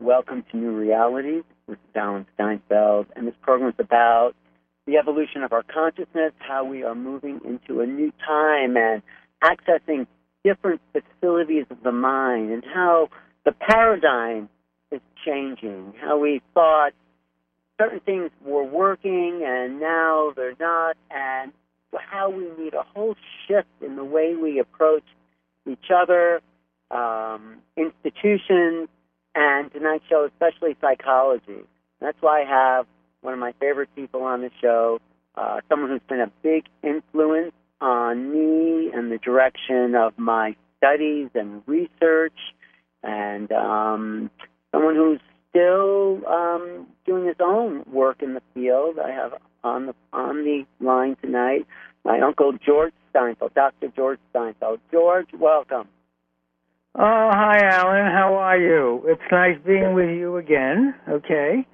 Welcome to New Realities with Alan Steinfeld. And this program is about the evolution of our consciousness, how we are moving into a new time and accessing different facilities of the mind, and how the paradigm is changing, how we thought certain things were working and now they're not, and how we need a whole shift in the way we approach each other, um, institutions, and tonight's show, especially psychology. That's why I have one of my favorite people on the show, uh, someone who's been a big influence on me and the direction of my studies and research, and um, someone who's still um, doing his own work in the field. I have on the on the line tonight my uncle George Steinfeld, Dr. George Steinfeld. George, welcome. Oh, hi, Alan. How are you? It's nice being with you again. Okay.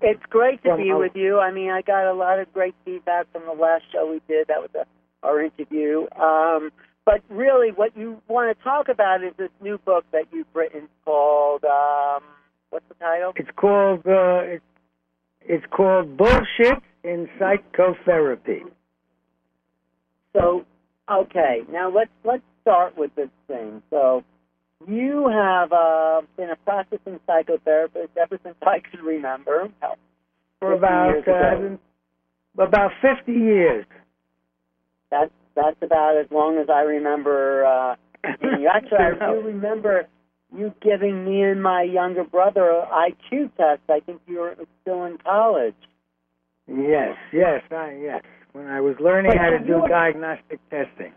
It's great to be with you. I mean, I got a lot of great feedback from the last show we did. That was a, our interview. Um, but really, what you want to talk about is this new book that you've written called um, what's the title? It's called uh, it's, it's called Bullshit in Psychotherapy. So, okay, now let's let's start with this thing. So, you have uh, been a practicing psychotherapist ever since I can remember. For about uh, about fifty years. That's that's about as long as I remember. Uh, you. Actually, I do remember you giving me and my younger brother an IQ test. I think you were still in college. Yes, yes, I, yes. When I was learning but how to do diagnostic testing.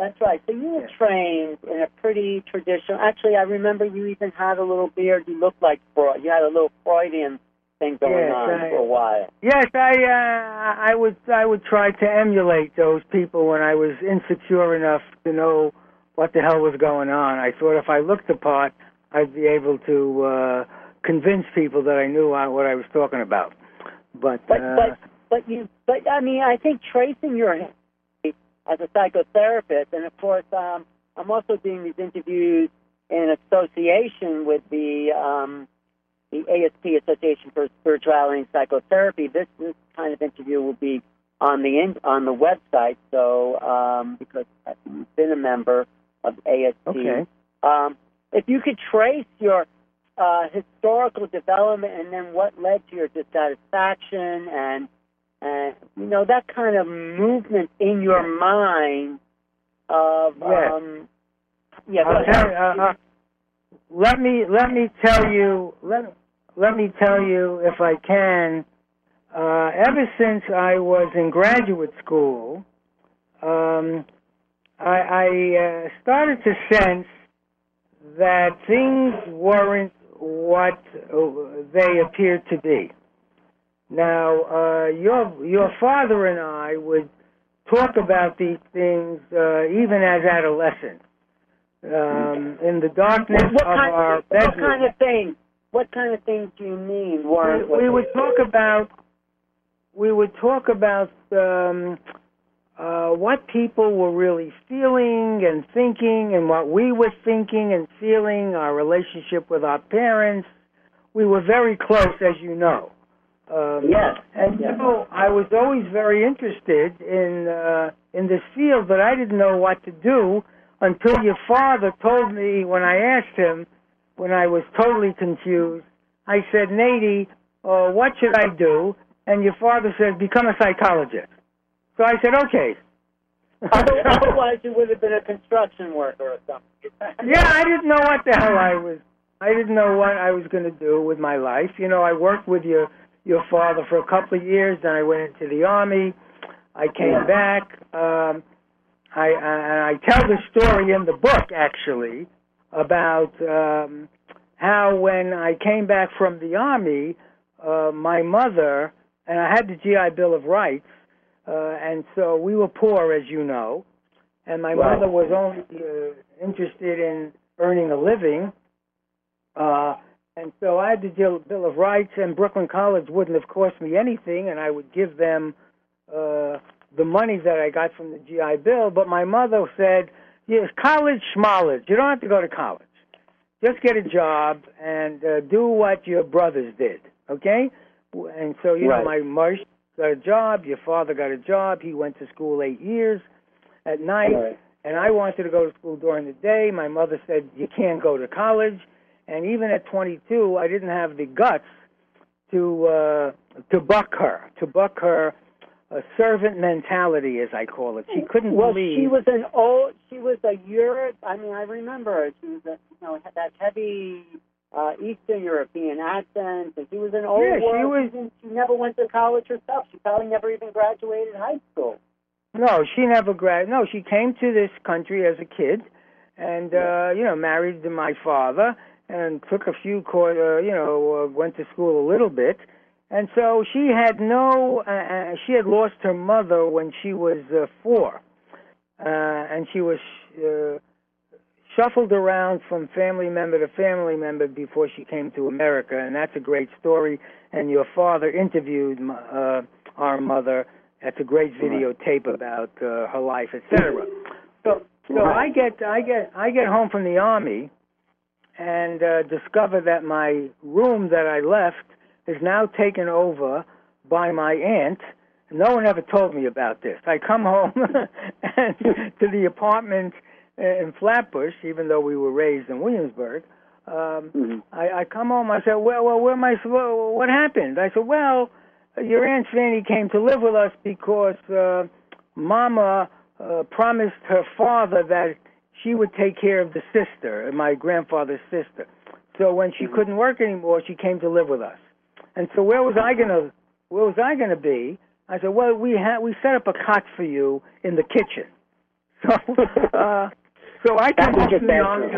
That's right. So you were yeah. trained in a pretty traditional. Actually, I remember you even had a little beard. You looked like Freud. You had a little Freudian thing going yes, on I, for a while. Yes, I uh, I would I would try to emulate those people when I was insecure enough to know what the hell was going on. I thought if I looked the part, I'd be able to uh, convince people that I knew what I was talking about. But but uh, but but you but I mean I think tracing your as a psychotherapist, and of course, um, I'm also doing these interviews in association with the um, the ASP Association for Spirituality and Psychotherapy. This this kind of interview will be on the in, on the website. So um, because I've been a member of ASP, okay. um, if you could trace your uh, historical development and then what led to your dissatisfaction and and you know that kind of movement in your mind of yes. um yeah uh, uh, let me let me tell you let let me tell you if I can. Uh, ever since I was in graduate school um, I, I uh, started to sense that things weren't what uh, they appeared to be now, uh, your your father and I would talk about these things uh, even as adolescents. Um, in the darkness what, what of kind, our bedroom. What kind of things? What kind of things do you mean? We, we would talk about. We would talk about um, uh, what people were really feeling and thinking, and what we were thinking and feeling. Our relationship with our parents. We were very close, as you know. Um, yes. And yes. you know, I was always very interested in uh, in this field, but I didn't know what to do until your father told me when I asked him, when I was totally confused. I said, Nady, uh, what should I do? And your father said, become a psychologist. So I said, okay. Otherwise, you would have been a construction worker or something. yeah, I didn't know what the hell I was. I didn't know what I was going to do with my life. You know, I worked with your your father for a couple of years. Then I went into the army. I came back. Um, I, I, I tell the story in the book actually about um, how when I came back from the army, uh, my mother and I had the GI Bill of Rights, uh, and so we were poor, as you know, and my wow. mother was only uh, interested in earning a living. Uh, and so I had the Bill of Rights, and Brooklyn College wouldn't have cost me anything, and I would give them uh, the money that I got from the GI Bill. But my mother said, "Yes, college, schmollage. You don't have to go to college." just get a job and uh, do what your brothers did, okay? And so you Right. know, my Marsh got a job, your father got a job. He went to school eight years. At night, Right. and I wanted to go to school during the day. My mother said you can't go to college, and even at 22, I didn't have the guts to uh, to buck her, to buck her uh, servant mentality, as I call it. She couldn't Well, believe. she was an old. She was a Europe. I mean, I remember. She was a, you know that heavy uh, Eastern European accent, and she was an old. Yeah, she was- She never went to college herself. She probably never even graduated high school. No, she never grad. No, she came to this country as a kid, and uh, you know, married to my father, and took a few course. Uh, you know, uh, went to school a little bit, and so she had no. Uh, uh, she had lost her mother when she was uh, four, uh, and she was uh, shuffled around from family member to family member before she came to America, and that's a great story. And your father interviewed m- uh, our mother. That's a great videotape about uh, her life, etc. So, so I get, I get, I get home from the army, and uh, discover that my room that I left is now taken over by my aunt. No one ever told me about this. I come home and to the apartment in Flatbush, even though we were raised in Williamsburg. Um, Mhm. I, I come home. I said, "Well, well, where am I? Well, what happened?" I said, "Well, your aunt Fanny came to live with us because uh, Mama uh, promised her father that she would take care of the sister, my grandfather's sister. So when she couldn't work anymore, she came to live with us. And so where was I gonna? Where was I gonna be? I said, well, we had we set up a cot for you in the kitchen. So, uh, so I was home from the army.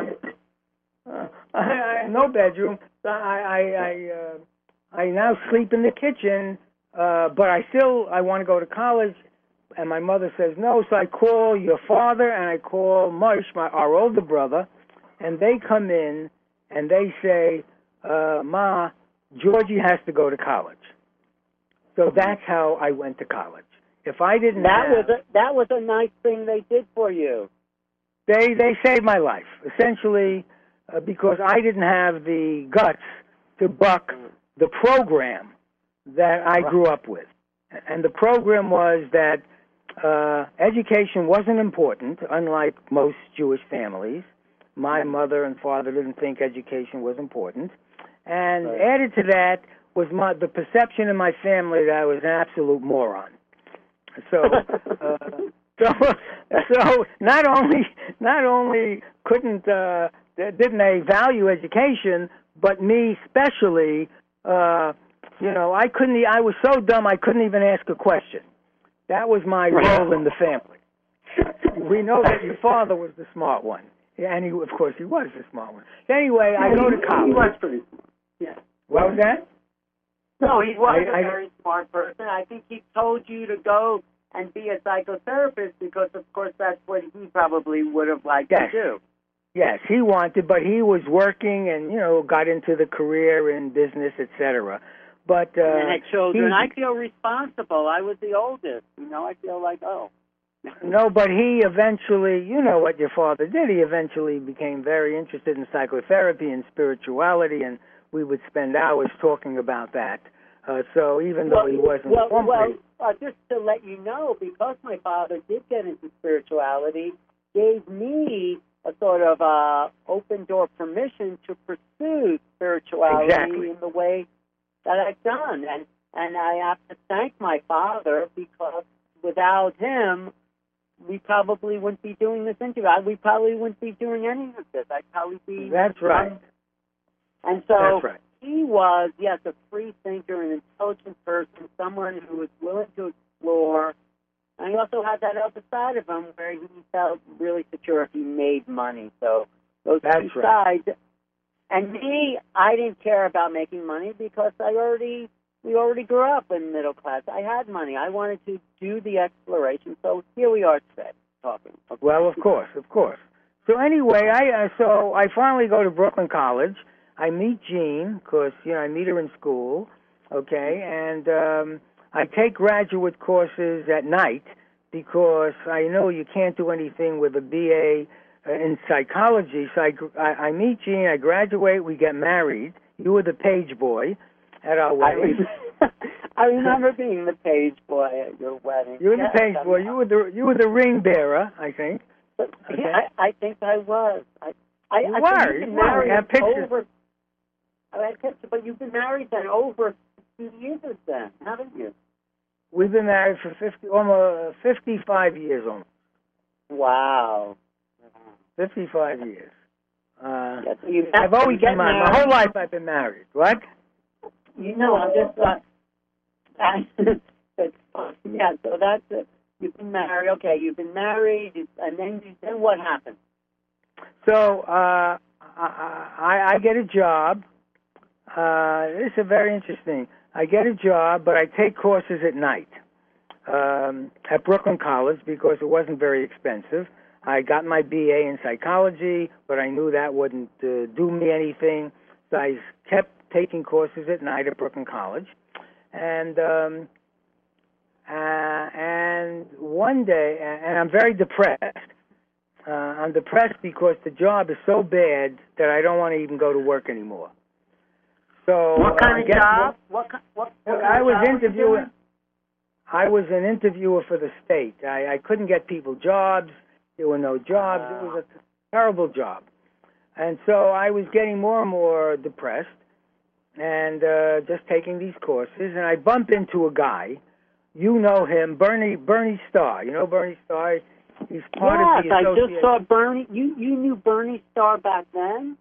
Uh, I, I, no bedroom. I I I, uh, I now sleep in the kitchen, uh, but I still I want to go to college, and my mother says no. So I call your father and I call Marsh, my our older brother, and they come in and they say, uh, "Ma, Georgie has to go to college." So that's how I went to college. If I didn't, That have, was a that was a nice thing they did for you. they they saved my life essentially uh, because I didn't have the guts to buck the program that I grew up with, and the program was that uh, education wasn't important, unlike most Jewish families. My mother and father didn't think education was important, and Right. added to that was my the perception in my family that I was an absolute moron. So. Uh, so, so not only not only couldn't uh, didn't they value education, but me especially, uh, you know, I couldn't. e- I was so dumb I couldn't even ask a question. That was my role in the family. We know that your father was the smart one, Yeah, and he, of course, he was the smart one. Anyway, I go to college. He was pretty. Yeah. What was that? No, he was I- a I- very smart person. I think he told you to go and be a psychotherapist because, of course, that's what he probably would have liked Yes. to do. Yes, he wanted, but he was working and you know got into the career in business, etc. But uh, and had children. I feel responsible. I was the oldest. You know, I feel like, oh. No, but he eventually, you know what your father did. He eventually became very interested in psychotherapy and spirituality, and we would spend hours talking about that. Uh, so even though he wasn't well, formally, well uh, just to let you know, because my father did get into spirituality, gave me a sort of uh, open door permission to pursue spirituality Exactly. in the way that I've done, and and I have to thank my father because without him, we probably wouldn't be doing this interview. We probably wouldn't be doing any of this. I'd probably be. that's right. And so right. he was, yes, a free thinker, an intelligent person, someone who was willing to explore. And he also had that other side of him where he felt really secure if he made money. So those That's two right. sides. And me, I didn't care about making money because I already, we already grew up in middle class. I had money. I wanted to do the exploration. So here we are today talking. Well, of course, of course. So anyway, I uh, so I finally go to Brooklyn College. I meet Jean because you know I meet her in school, okay, and um, I take graduate courses at night because I know you can't do anything with a BA Uh, in psychology. So I, I, I meet Jean, I graduate, we get married. You were the page boy at our I, wedding. re- I remember being the page boy at your wedding. You were the Yes, page I'm- boy. You were the you were the ring bearer, I think. But, Okay. yeah, I, I think I was. I, I, You I were, think you've been were. have pictures. over. I had pictures, but you've been married then over two years then, haven't you? We've been married for fifty, almost fifty-five years, almost Wow. Fifty-five years. Uh, Yeah, so you I've always been married. My whole life I've been married. What? You know, I'm just. Uh, I, it's, yeah, so that's it. You've been married. Okay, you've been married, and then you, then what happened? So uh, I, I, I get a job. Uh, this is very interesting. I get a job, but I take courses at night um, at Brooklyn College because it wasn't very expensive. I got my BA in psychology, but I knew that wouldn't uh, do me anything, so I kept taking courses at night at Brooklyn College. And um, uh, and one day, and I'm very depressed. Uh, I'm depressed because the job is so bad that I don't want to even go to work anymore. So What uh, kind of job? What what? What, what I was of job were interviewing. I was an interviewer for the state. I, I couldn't get people jobs. There were no jobs. It was a terrible job, and so I was getting more and more depressed, and uh, just taking these courses. And I bump into a guy. You know him, Bernie Bernie Starr. You know Bernie Starr. He's part yes, of the I just saw Bernie. You you knew Bernie Starr back then.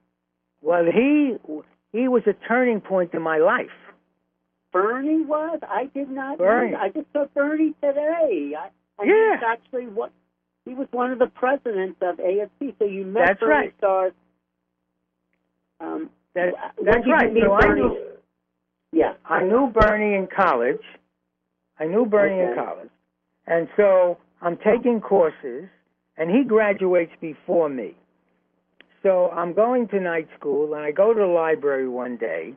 Well, he he was a turning point in my life. Bernie was. I did not. Bernie. Know. I just saw Bernie today. I, and Yeah. He's actually what. He was one of the presidents of ASP. So you met That's Bernie right. Starr. Um, That, that's right. So I knew, Yeah. I knew Bernie in college. I knew Bernie in college. And so I'm taking courses, and he graduates before me. So I'm going to night school, and I go to the library one day,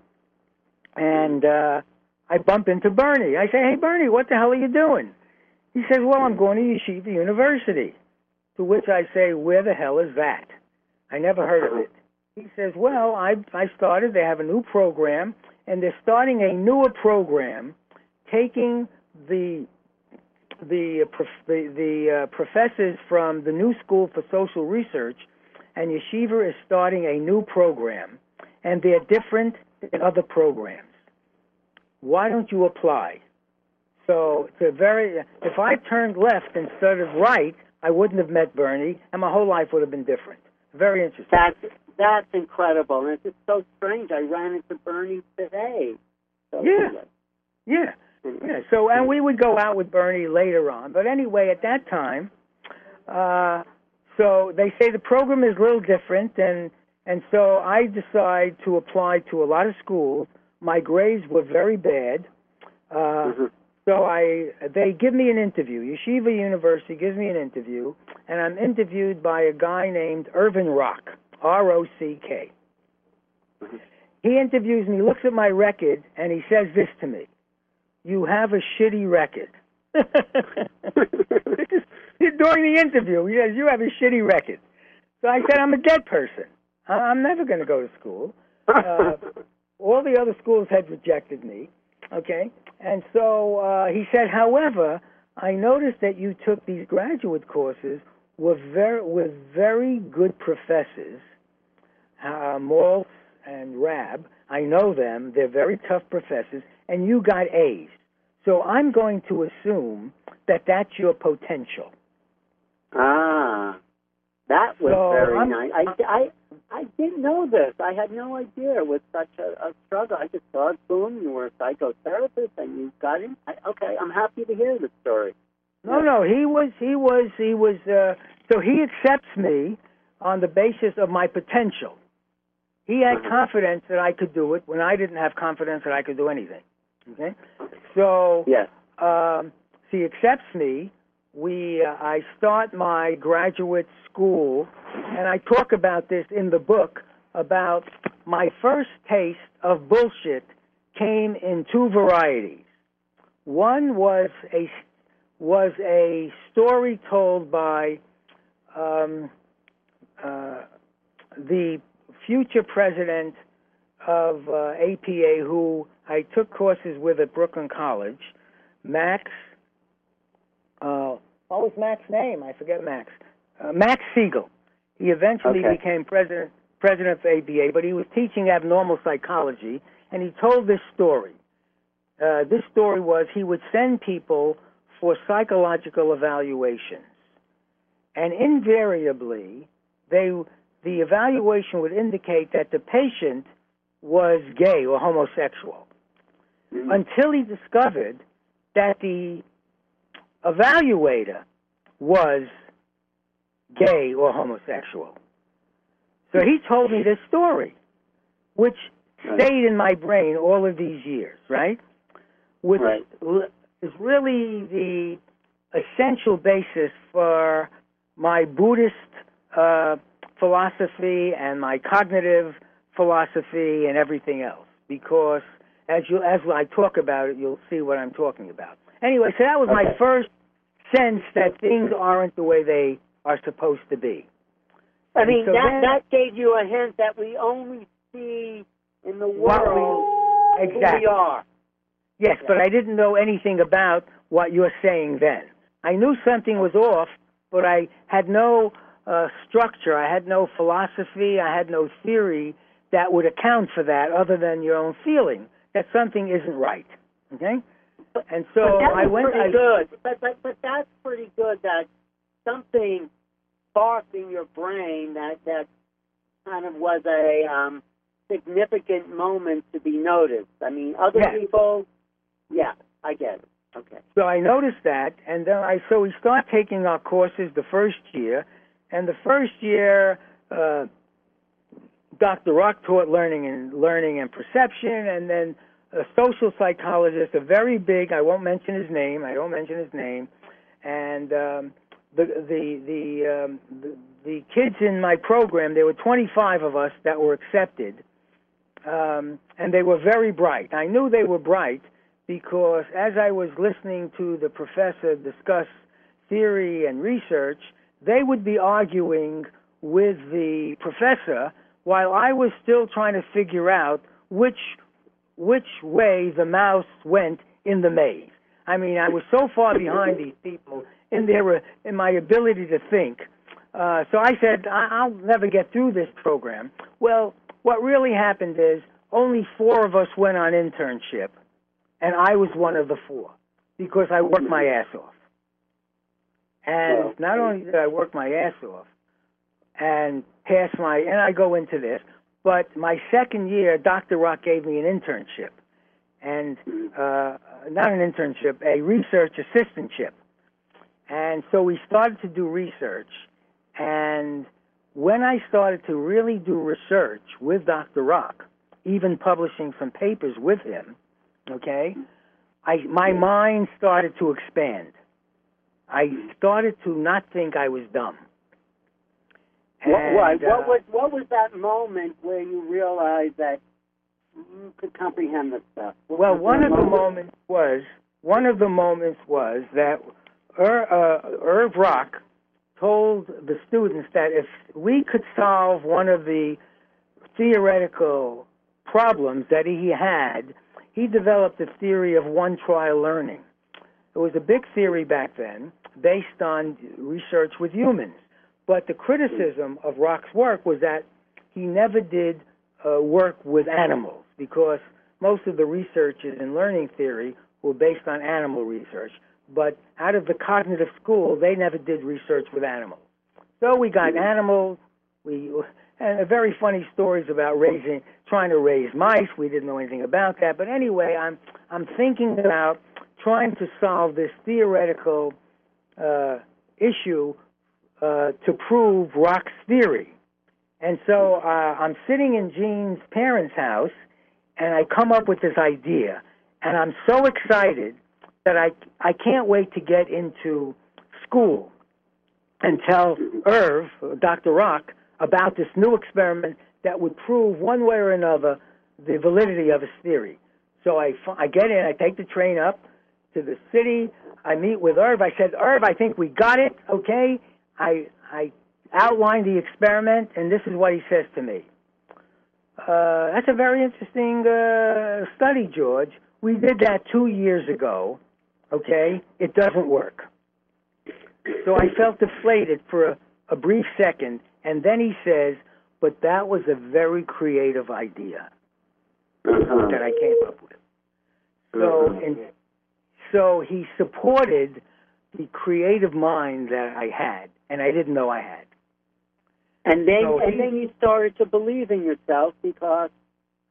and uh, I bump into Bernie. I say, Hey, Bernie, what the hell are you doing? He says, Well, I'm going to Yeshiva University. To which I say, Where the hell is that? I never heard of it. He says, Well, I, I started, they have a new program, and they're starting a newer program, taking the the the, the uh, professors from the New School for Social Research, and Yeshiva is starting a new program, and they're different than other programs. Why don't you apply? So it's a very. If I turned left instead of right, I wouldn't have met Bernie, and my whole life would have been different. Very interesting. That's that's incredible, and it's just so strange. I ran into Bernie today. So, Yeah. Yeah. Yeah. So, and we would go out with Bernie later on. But anyway, at that time, uh, so they say the program is a little different, and and so I decide to apply to a lot of schools. My grades were very bad. Uh, Mhm. So I they give me an interview. Yeshiva University gives me an interview, and I'm interviewed by a guy named Irvin Rock, R O C K. He interviews me, looks at my record, and he says this to me: "You have a shitty record." During the interview, he says, "You have a shitty record." So I said, "I'm a dead person. I'm never going to go to school." Uh, all the other schools had rejected me. Okay, and so uh, he said, however, I noticed that you took these graduate courses with very with very good professors, uh, Maltz and Rab. I know them; they're very tough professors, and you got A's. So I'm going to assume that that's your potential. ah, that was So, very I'm- nice. I, I I didn't know this. I had no idea it was such a, a struggle. I just thought, boom, you were a psychotherapist and you got in. I, okay, I'm happy to hear the story. No, no, he was, he was, he was. Uh, so he accepts me on the basis of my potential. He had Mhm. confidence that I could do it when I didn't have confidence that I could do anything. Okay, so Yes. um, so he accepts me. We, uh, I start my graduate school, and I talk about this in the book about my first taste of bullshit came in two varieties. One was a was a story told by um, uh, the future president of uh, APA, who I took courses with at Brooklyn College, Max. Uh, what was Max's name? I forget Max. Uh, Max Siegel. He eventually Okay. became president president of APA, but he was teaching abnormal psychology, and he told this story. Uh, this story was he would send people for psychological evaluations, and invariably, they the evaluation would indicate that the patient was gay or homosexual until he discovered that the evaluator was gay or homosexual. So he told me this story, which stayed in my brain all of these years, right? Which Right. is really the essential basis for my Buddhist uh, philosophy and my cognitive philosophy and everything else. Because as you as I talk about it, you'll see what I'm talking about. Anyway, so that was my first sense that things aren't the way they are supposed to be. I mean, So that then- that gave you a hint that we only see in the What we- world who we are. Yes, Yeah. but I didn't know anything about what you're saying then. I knew something was off, but I had no uh, structure. I had no philosophy. I had no theory that would account for that other than your own feeling that something isn't right. Okay? And so I went. pretty I, good. But, but but that's pretty good. That something sparked in your brain that that kind of was a um, significant moment to be noticed. I mean, other Yes. people, yeah, I get it. Okay. So I noticed that, and then I so we start taking our courses the first year, and the first year, uh, Dr. Rock taught learning and learning and perception, and then a social psychologist, a very big. I won't mention his name. I don't mention his name, and um, the the the, um, the the kids in my program. There were 25 of us that were accepted, um, and they were very bright. I knew they were bright because as I was listening to the professor discuss theory and research, they would be arguing with the professor while I was still trying to figure out which which way the mouse went in the maze. I mean, I was so far behind these people in their in my ability to think. Uh, so I said, I- I'll never get through this program. Well, what really happened is only four of us went on internship, and I was one of the four because I worked my ass off. And not only did I work my ass off and pass my, and I go into this, but my second year, Dr. Rock gave me an internship, and uh, not an internship, a research assistantship. And so we started to do research, and when I started to really do research with Dr. Rock, even publishing some papers with him, okay, I my mind started to expand. I started to not think I was dumb. What. And, what uh, was what was that moment where you realized that you could comprehend this stuff? What Well, one of the moments was one of the moments was that Ir, uh, Irv Rock told the students that if we could solve one of the theoretical problems that he had, he developed the theory of one trial learning. It was a big theory back then, based on research with humans. But the criticism of Rock's work was that he never did uh, work with animals because most of the researches in learning theory were based on animal research. But out of the cognitive school, they never did research with animals. So we got animals. We and very funny stories about raising, trying to raise mice. We didn't know anything about that. But anyway, I'm I'm thinking about trying to solve this theoretical uh, issue uh, to prove Rock's theory. And so uh, I'm sitting in Gene's parents' house, and I come up with this idea, and I'm so excited that I I can't wait to get into school and tell Irv, Dr. Rock, about this new experiment that would prove one way or another the validity of his theory. So I, I get in, I take the train up to the city, I meet with Irv. I said, Irv, I think we got it, okay? I, I, outlined the experiment, and this is what he says to me. Uh, that's a very interesting uh, study, George. We did that two years ago. Okay, it doesn't work. So I felt deflated for a, a brief second, and then he says, "But that was a very creative idea Uh-huh. that I came up with." So, Uh-huh. and so he supported the creative mind that I had, and I didn't know I had. And then So and he- then you started to believe in yourself because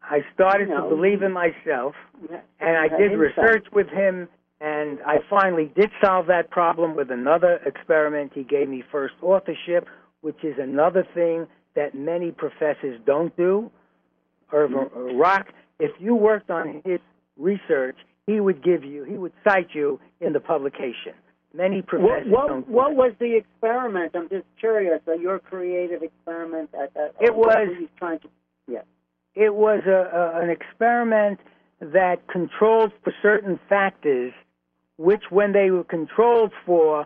I started No. to believe in myself, and I did research with him, and I finally did solve that problem with another experiment. He gave me first authorship, which is another thing that many professors don't do. Irvin mm-hmm. uh, Rock, if you worked on his research, he would give you, he would cite you in the publication. Many What what, don't. what was the experiment? I'm just curious. Uh, your creative experiment at that. It was- trying to. it was a, a, an experiment that controlled for certain factors, which, when they were controlled for,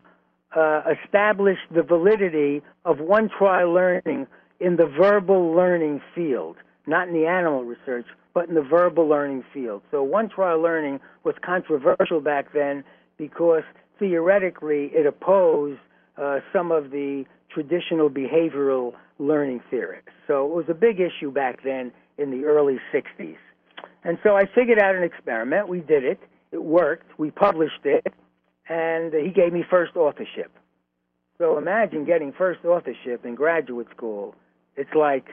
uh, established the validity of one trial learning in the verbal learning field, not in the animal research, but in the verbal learning field. So, one trial learning was controversial back then because theoretically it opposed uh, some of the traditional behavioral learning theories. So, it was a big issue back then in the early 60s. And so I figured out an experiment. We did it. It worked. We published it. And he gave me first authorship. So imagine getting first authorship in graduate school. It's like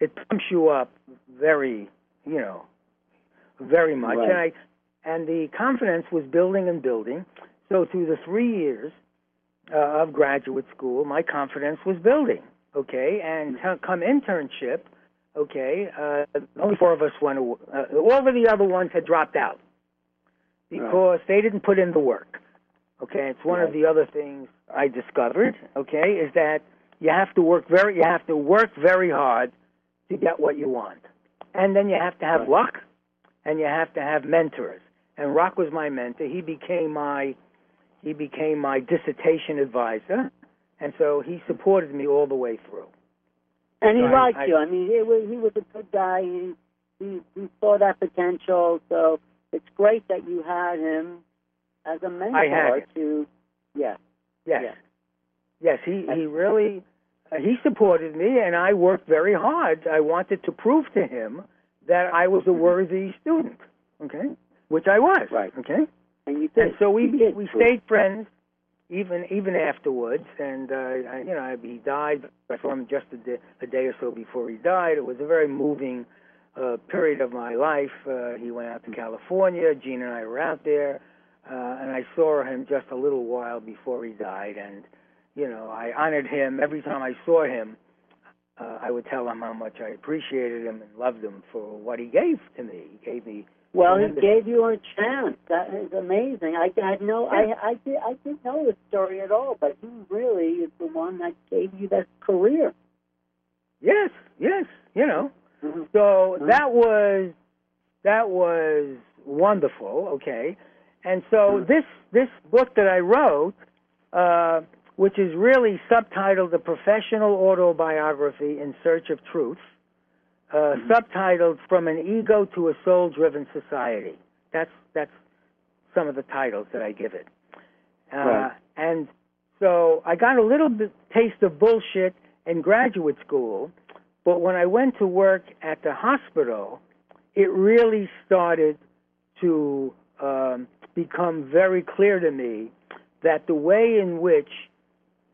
it pumps you up very, you know, very much. Right. And I and the confidence was building and building. So through the three years uh, of graduate school, my confidence was building. Okay, and t- come internship, okay, uh, only four of us went. aw- Uh, all of the other ones had dropped out because they didn't put in the work. Okay, it's one of the other things I discovered. Okay, is that you have to work very, you have to work very hard to get what you want, and then you have to have Right. luck, and you have to have mentors. And Rock was my mentor. He became my, he became my dissertation advisor, and so he supported me all the way through. And he So liked I- you. I mean, he was he was a good guy. He he, he saw that potential. So it's great that you had him as a mentor I had him. to. Yeah. Yes. Yeah. Yes, he he really uh, he supported me and I worked very hard. I wanted to prove to him that I was a worthy student, okay? Which I was. Right. Okay? And you did. And so we You did we stayed friends even even afterwards and uh I, you know, he died I saw him just a day, a day or so before he died. It was a very moving uh period of my life. Uh he went out to California, Gene and I were out there. Uh and I saw him just a little while before he died and you know, I honored him every time I saw him. Uh, I would tell him how much I appreciated him and loved him for what he gave to me. He gave me Well, he gave you a chance. That is amazing. I I had no I I did I didn't know the story at all, but he really is the one that gave you that career. Yes, yes, you know. Mhm. So Mhm. that was that was wonderful. Okay, and so Mhm. this this book that I wrote, uh, which is really subtitled "The Professional Autobiography in Search of Truth," uh, Mhm. subtitled "From an Ego to a Soul-Driven Society." That's that's some of the titles that I give it. Uh, Right. And so I got a little bit taste of bullshit in graduate school, but when I went to work at the hospital, it really started to um, become very clear to me that the way in which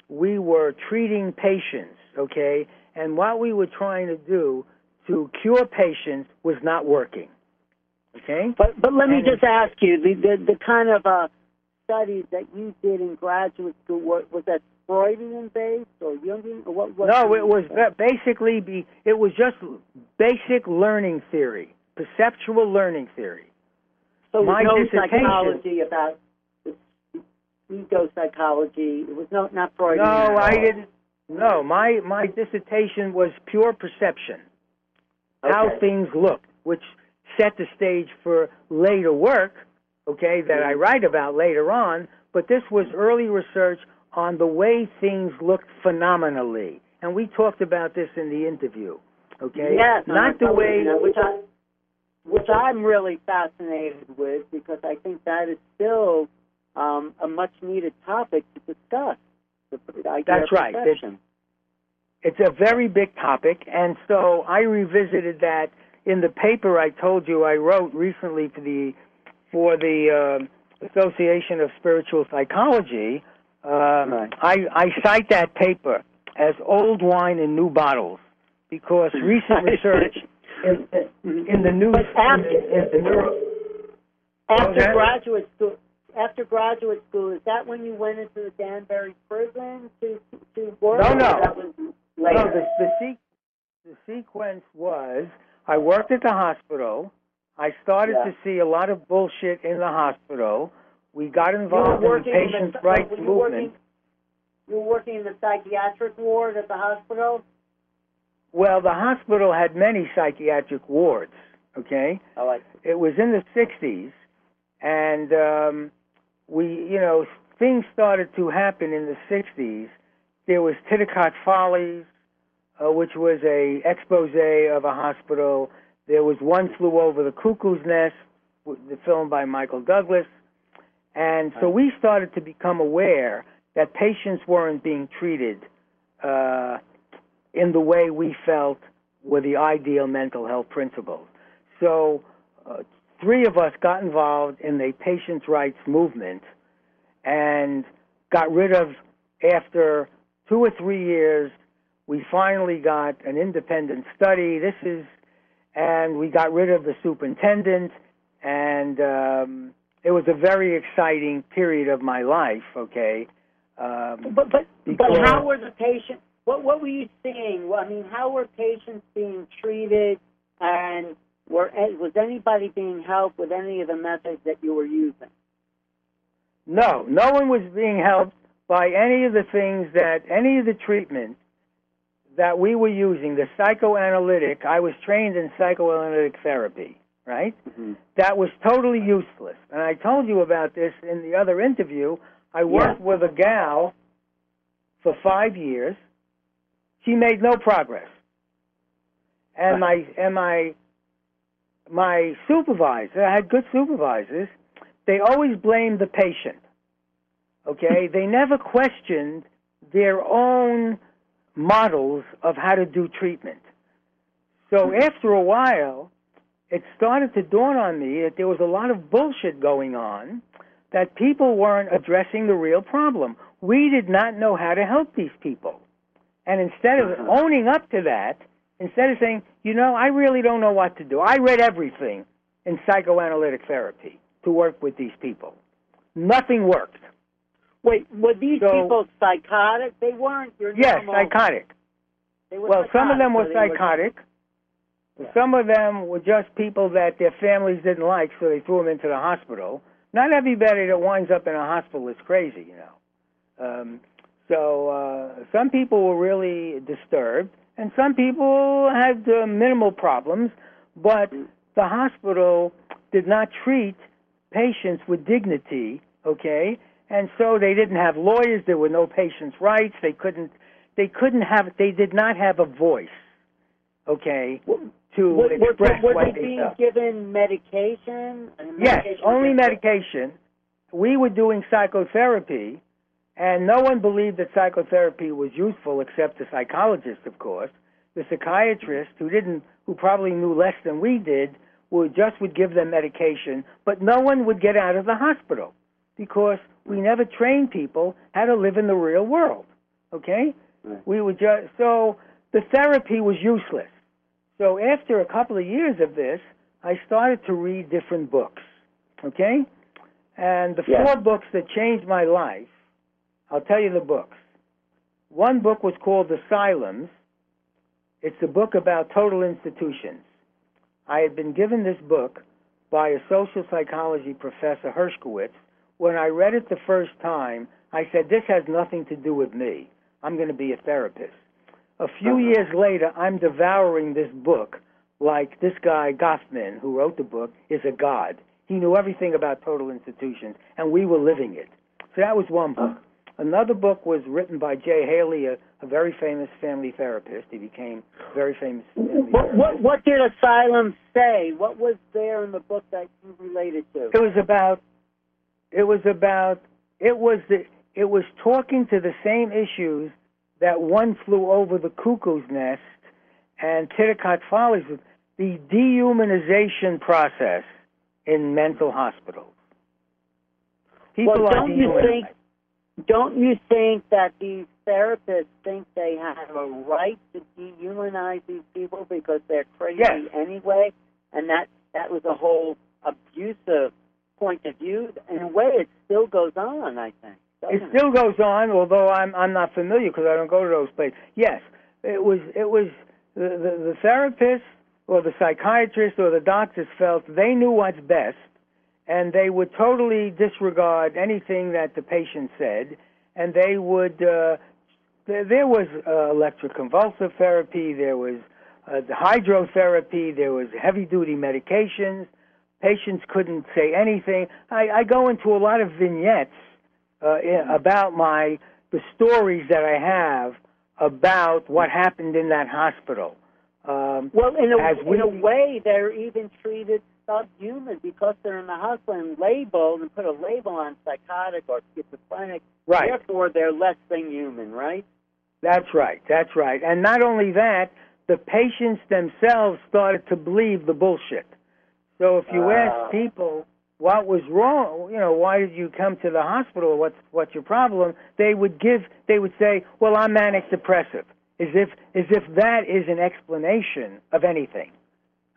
we were treating patients, okay, and what we were trying to do to cure patients was not working. Okay? But but let me And- just ask you the the, the kind of uh, studies that you did in graduate school what, was that Freudian based or Jungian or what? what No, it was ba- basically be it was just basic learning theory, perceptual learning theory. so my no psychology about ego psychology. It was no not Freudian. No, I didn't. No, my my dissertation was pure perception, how things look, which set the stage for later work, okay, that I write about later on. But this was early research on the way things looked phenomenally, and we talked about this in the interview. Okay, Yes, not the way. which I which I'm really fascinated with because I think that is still um, a much needed topic to discuss. The, That's right. It's a very big topic, and so I revisited that in the paper I told you I wrote recently for the for the uh, Association of Spiritual Psychology. Um, Right. I, I cite that paper as old wine in new bottles because recent research in, in the news But after- in, the neuro, After graduate school, after graduate school, is that when you went into the Danbury prison to to work? No, no. Later. No, the the, se- the sequence was I worked at the hospital. I started Yeah. to see a lot of bullshit in the hospital. We got involved in the patients' the, rights you movement. Working, you were working in the psychiatric ward at the hospital. Well, the hospital had many psychiatric wards. Okay, Oh, I it was in the '60s, and um, we, you know, things started to happen in the '60s. There was Titicut Follies, uh, which was a expose of a hospital. There was One Flew Over the Cuckoo's Nest, the film by Michael Douglas, and so we started to become aware that patients weren't being treated uh, in the way we felt were the ideal mental health principles. So, uh, three of us got involved in the patients' rights movement and got rid of, after two or three years, we finally got an independent study. This is, and we got rid of the superintendent, and um, it was a very exciting period of my life, okay? Um, But but but how were the patients? What what were you seeing? I mean, how were patients being treated, and were was anybody being helped with any of the methods that you were using? No, no one was being helped by any of the things that, any of the treatment that we were using, the psychoanalytic, I was trained in psychoanalytic therapy, right? Mm-hmm. That was totally useless. And I told you about this in the other interview. I worked with a gal for five years. She made no progress. And my, and my, my supervisor, I had good supervisors, they always blamed the patient. Okay? they never questioned their own models of how to do treatment. So after a while, it started to dawn on me that there was a lot of bullshit going on, that people weren't addressing the real problem. We did not know how to help these people. And instead of Uh-huh. owning up to that, instead of saying, you know, I really don't know what to do, I read everything in psychoanalytic therapy to work with these people. Nothing worked. Wait, were these So- people psychotic? They weren't your Yes, normal. psychotic. Were Well, some of them were psychotic, so psychotic. Yeah. Some of them were just people that their families didn't like, so they threw them into the hospital. Not everybody that winds up in a hospital is crazy, you know. Um, so uh, some people were really disturbed, and some people had uh, minimal problems, but the hospital did not treat patients with dignity, okay? And so they didn't have lawyers. There were no patients' rights. They couldn't. They couldn't have. They did not have a voice, okay, to were, express were what they they being given medication? And Yes, only medication. We were doing psychotherapy, and no one believed that psychotherapy was useful except the psychologist, of course. The psychiatrist, who didn't, who probably knew less than we did, would just would give them medication, but no one would get out of the hospital because we never trained people how to live in the real world. Okay, Right. we would just so the therapy was useless. So after a couple of years of this, I started to read different books. Okay? And the Yeah. four books that changed my life, I'll tell you the books. One book was called Asylums. It's a book about total institutions. I had been given this book by a social psychology professor, Hershkowitz. When I read it the first time, I said, This has nothing to do with me. I'm going to be a therapist. A few Uh-huh. years later, I'm devouring this book like this guy, Goffman, who wrote the book, is a god. He knew everything about total institutions, and we were living it. So that was one book. Another book was written by Jay Haley, a, a very famous family therapist. He became very famous. What, what what did Asylum say? What was there in the book that you related to? It was about. It was about. It was the. It was talking to the same issues that one flew over the cuckoo's nest and Titicut Follies, the dehumanization process in mental hospitals. People well, don't you think? Don't you think that these therapists think they have a right to dehumanize these people because they're crazy Yes. anyway, and that that was a whole abusive point of view. In a way, it still goes on. I think. It still goes on, although I'm I'm not familiar because I don't go to those places. Yes, it was it was the, the the therapist or the psychiatrist or the doctors felt they knew what's best, and they would totally disregard anything that the patient said, and they would. Uh, there, there was uh, electroconvulsive therapy, there was uh, the hydrotherapy, there was heavy duty medications. Patients couldn't say anything. I, I go into a lot of vignettes uh, i- about my the stories that I have about what happened in that hospital. Um, Well, in a, As in a way, they're even treated subhuman because they're in the hospital and labeled and put a label on psychotic or schizophrenic. right. Therefore, they're less than human, right? That's right. That's right. And not only that, the patients themselves started to believe the bullshit. So if you Ah. ask people what was wrong, you know, why did you come to the hospital? What's what's your problem? They would give. They would say, "Well, I'm manic depressive," as if as if that is an explanation of anything.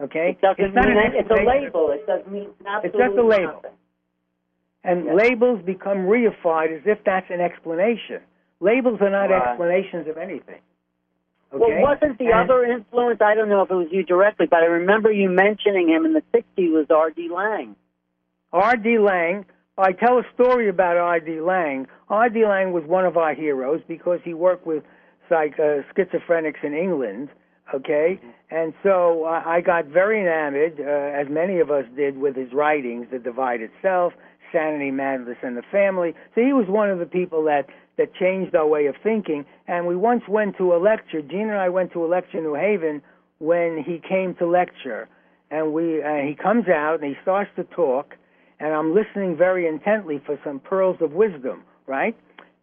Okay, It doesn't it's not mean an it's a label. It doesn't mean absolutely just a label. nothing. And Yeah. labels become reified as if that's an explanation. Labels are not Right. explanations of anything. Okay? Well, wasn't the And- other influence? I don't know if it was you directly, but I remember you mentioning him in the '60s was R.D. Laing. R.D. Laing. I tell a story about R.D. Laing. R.D. Laing was one of our heroes because he worked with psych, uh, schizophrenics in England. Okay, and so uh, I got very enamored, uh, as many of us did, with his writings, *The Divided Self*, *Sanity, Madness, and the Family*. So he was one of the people that that changed our way of thinking. And we once went to a lecture. Gene and I went to a lecture in New Haven when he came to lecture, and we uh, he comes out and he starts to talk, and I'm listening very intently for some pearls of wisdom, right?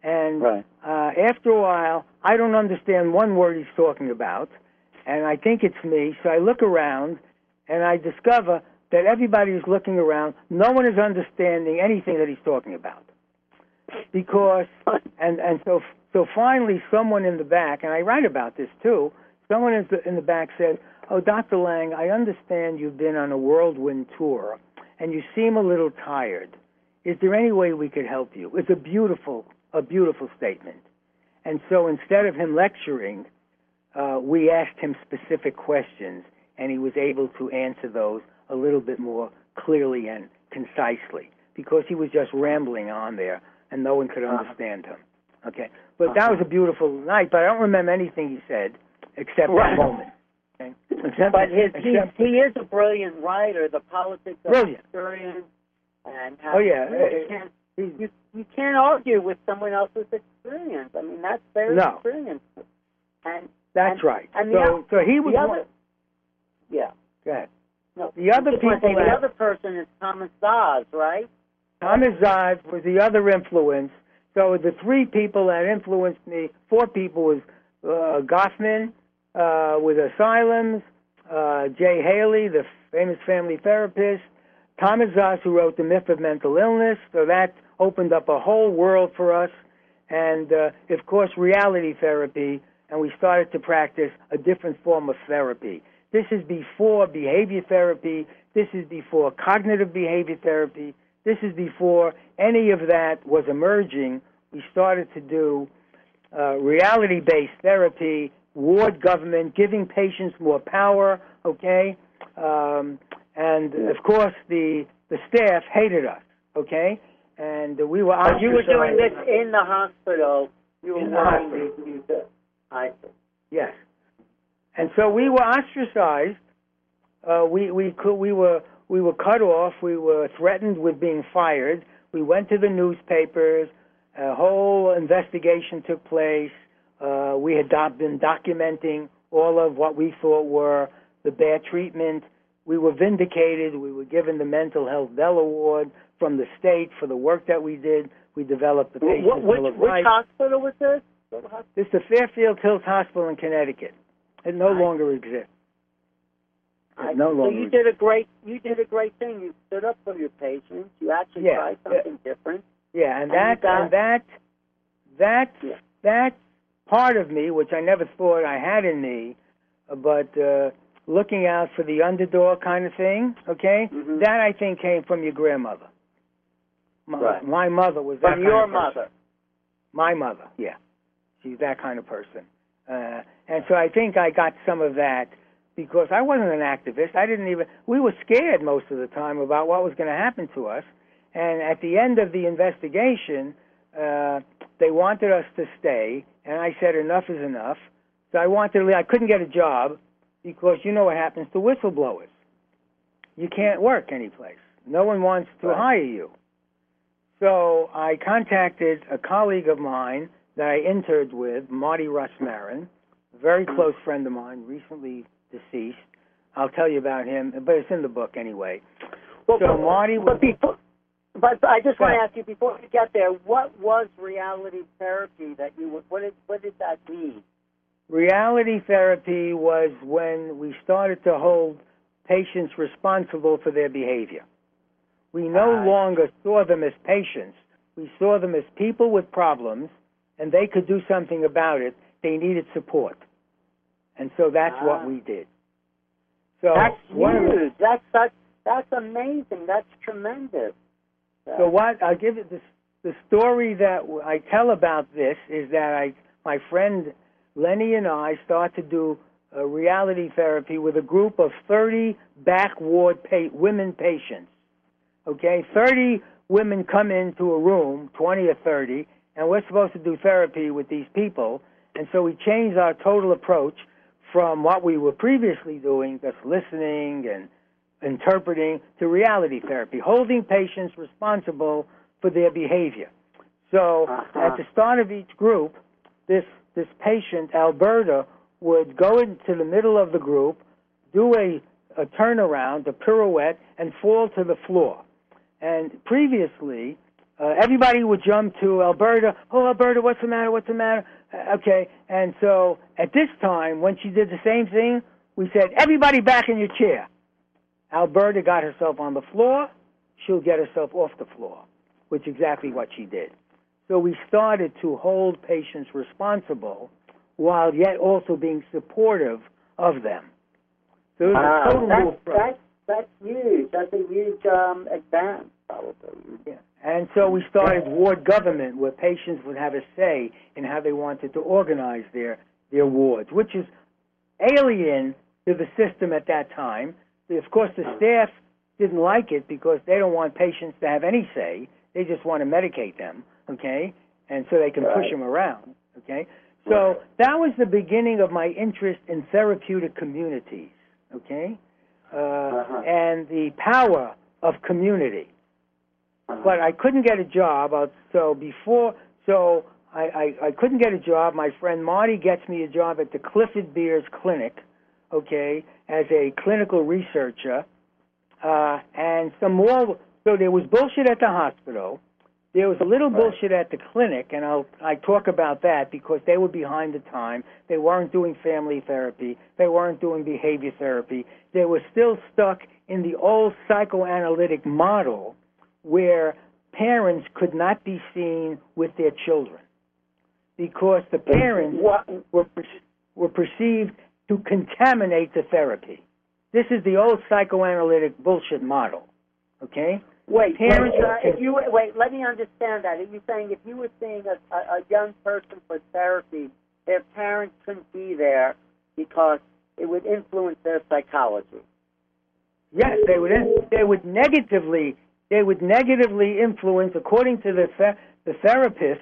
And Right. uh, after a while, I don't understand one word he's talking about, and I think it's me. So I look around, and I discover that everybody is looking around. No one is understanding anything that he's talking about, because and and so so finally, someone in the back, and I write about this too. Someone in the, in the back said, "Oh, Dr. Laing, I understand you've been on a whirlwind tour, and you seem a little tired. Is there any way we could help you?" It's a beautiful a beautiful statement. And so instead of him lecturing, uh, we asked him specific questions, and he was able to answer those a little bit more clearly and concisely because he was just rambling on there, and no one could Uh-huh. understand him. Okay, but that was a beautiful night. But I don't remember anything he said except Right. that moment. Okay? Except, But his he, except, he is a brilliant writer. The politics of Brilliant. experience and how Oh, yeah. you, can't, you you can't argue with someone else's experience. I mean, that's their No. experience. And that's and- right. and so, oth- so he was. the one, other, yeah. go ahead. No, The other say people the other person is Thomas Szasz, right? Thomas Szasz was the other influence. So the three people that influenced me, four people was uh, Goffman uh, with Asylums, uh, Jay Haley, the famous family therapist, Thomas Szasz, who wrote The Myth of Mental Illness. So that opened up a whole world for us. And uh, of course, reality therapy, and we started to practice a different form of therapy. This is before behavior therapy. This is before cognitive behavior therapy. This is before any of that was emerging. We started to do uh, reality based therapy, ward government, giving patients more power, okay? Um, and of course, the, the staff hated us, okay? And we were But you were doing this in the hospital. You were In the hospital. to use. I see. Yes. And so we were ostracized. Uh, we we could we were we were cut off. We were threatened with being fired. We went to the newspapers, a whole investigation took place. Uh, we had doc- been documenting all of what we thought were the bad treatment. We were vindicated. We were given the Mental Health Bell Award from the state for the work that we did. We developed the patient Wh- which, Bill of which hospital was this? This is the Fairfield Hills Hospital in Connecticut. It no longer exists. I- no so you did a great you did a great thing. You stood up for your patients. You actually Yeah, tried yeah. something different. Yeah, and And that got- and that that Yeah. that part of me, which I never thought I had in me, uh, but uh, looking out for the underdog kind of thing, okay, Mhm. that I think came from your grandmother. My, Right. my mother was that From your mother. My mother, yeah, she's that kind of person, uh, and so I think I got some of that because I wasn't an activist. I didn't even. We were scared most of the time about what was going to happen to us, and at the end of the investigation, uh, they wanted us to stay, and I said enough is enough. So I wanted to. leave. I couldn't get a job because you know what happens to whistleblowers. You can't work anyplace. No one wants to Right. hire you. So I contacted a colleague of mine that I interned with, Marty Russ-Marin, a very close friend of mine, recently deceased. I'll tell you about him, but it's in the book anyway. Well, So but, Marty was- but before, but I just want to ask you before we get there, what was reality therapy that you what did what did that mean? Reality therapy was when we started to hold patients responsible for their behavior. We no Right. longer saw them as patients. We saw them as people with problems, and they could do something about it. They needed support. And so that's Ah. what we did. So That's of the- huge. That's that's that's amazing. That's tremendous. So what I'll give it the the story that I tell about this is that I my friend Lenny and I start to do a reality therapy with a group of 30 back ward pa- women patients. Okay, 30 women come into a room, 20 or 30, and we're supposed to do therapy with these people. And so we changed our total approach from what we were previously doing, just listening and interpreting, to reality therapy, holding patients responsible for their behavior. So Uh-huh. at the start of each group, this this patient, Alberta, would go into the middle of the group, do a, a turnaround, a pirouette, and fall to the floor. And previously, uh, everybody would jump to Alberta. Oh, Alberta, what's the matter? What's the matter? Okay. And so at this time, when she did the same thing, we said, everybody back in your chair. Alberta got herself on the floor. She'll get herself off the floor, which is exactly what she did. So we started to hold patients responsible while yet also being supportive of them. So it was a Wow, total that's, that's that's huge. That's a huge um, advance, probably. Yeah. And so we started ward government where patients would have a say in how they wanted to organize their, their wards, which is alien to the system at that time. Of course, the staff didn't like it because they don't want patients to have any say. They just want to medicate them, okay? And so they can push them around, okay? So that was the beginning of my interest in therapeutic communities, okay? Uh, Uh-huh. And the power of community but I couldn't get a job. Uh, so before, so I, I, I couldn't get a job. My friend Marty gets me a job at the Clifford Beers Clinic, okay, as a clinical researcher. Uh, and some more. So there was bullshit at the hospital. There was a little Right. bullshit at the clinic, and I'll I talk about that because they were behind the time. They weren't doing family therapy. They weren't doing behavior therapy. They were still stuck in the old psychoanalytic model where parents could not be seen with their children because the parents were were perceived to contaminate the therapy. This is the old psychoanalytic bullshit model. Okay? wait, Parents wait, are- if you wait, let me understand that. Are you saying if you were seeing a, a, a young person for therapy, their parents couldn't be there because it would influence their psychology? Yes, they would they would negatively they would negatively influence according to the th- the therapist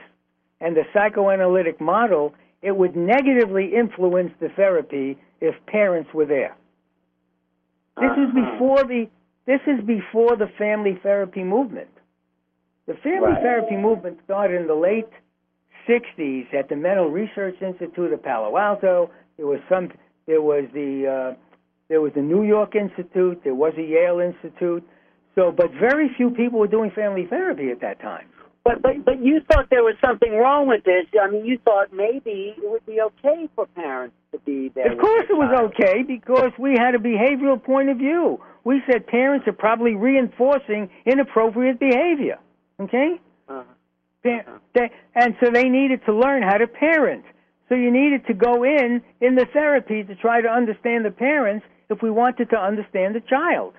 and the psychoanalytic model, it would negatively influence the therapy if parents were there. This is Uh-huh. before the this is before the family therapy movement. The family Right. therapy movement started in the late 60s at the Mental Research Institute of Palo Alto. There was some. There was the uh, there was the New York Institute. There was a Yale Institute. So, but very few people were doing family therapy at that time. But but but you thought there was something wrong with this. I mean, you thought maybe it would be okay for parents to be there. Of course, it was okay because we had a behavioral point of view. We said parents are probably reinforcing inappropriate behavior. Okay, Uh-huh. Pa- they, and so they needed to learn how to parent. So you needed to go in in the therapy to try to understand the parents if we wanted to understand the child.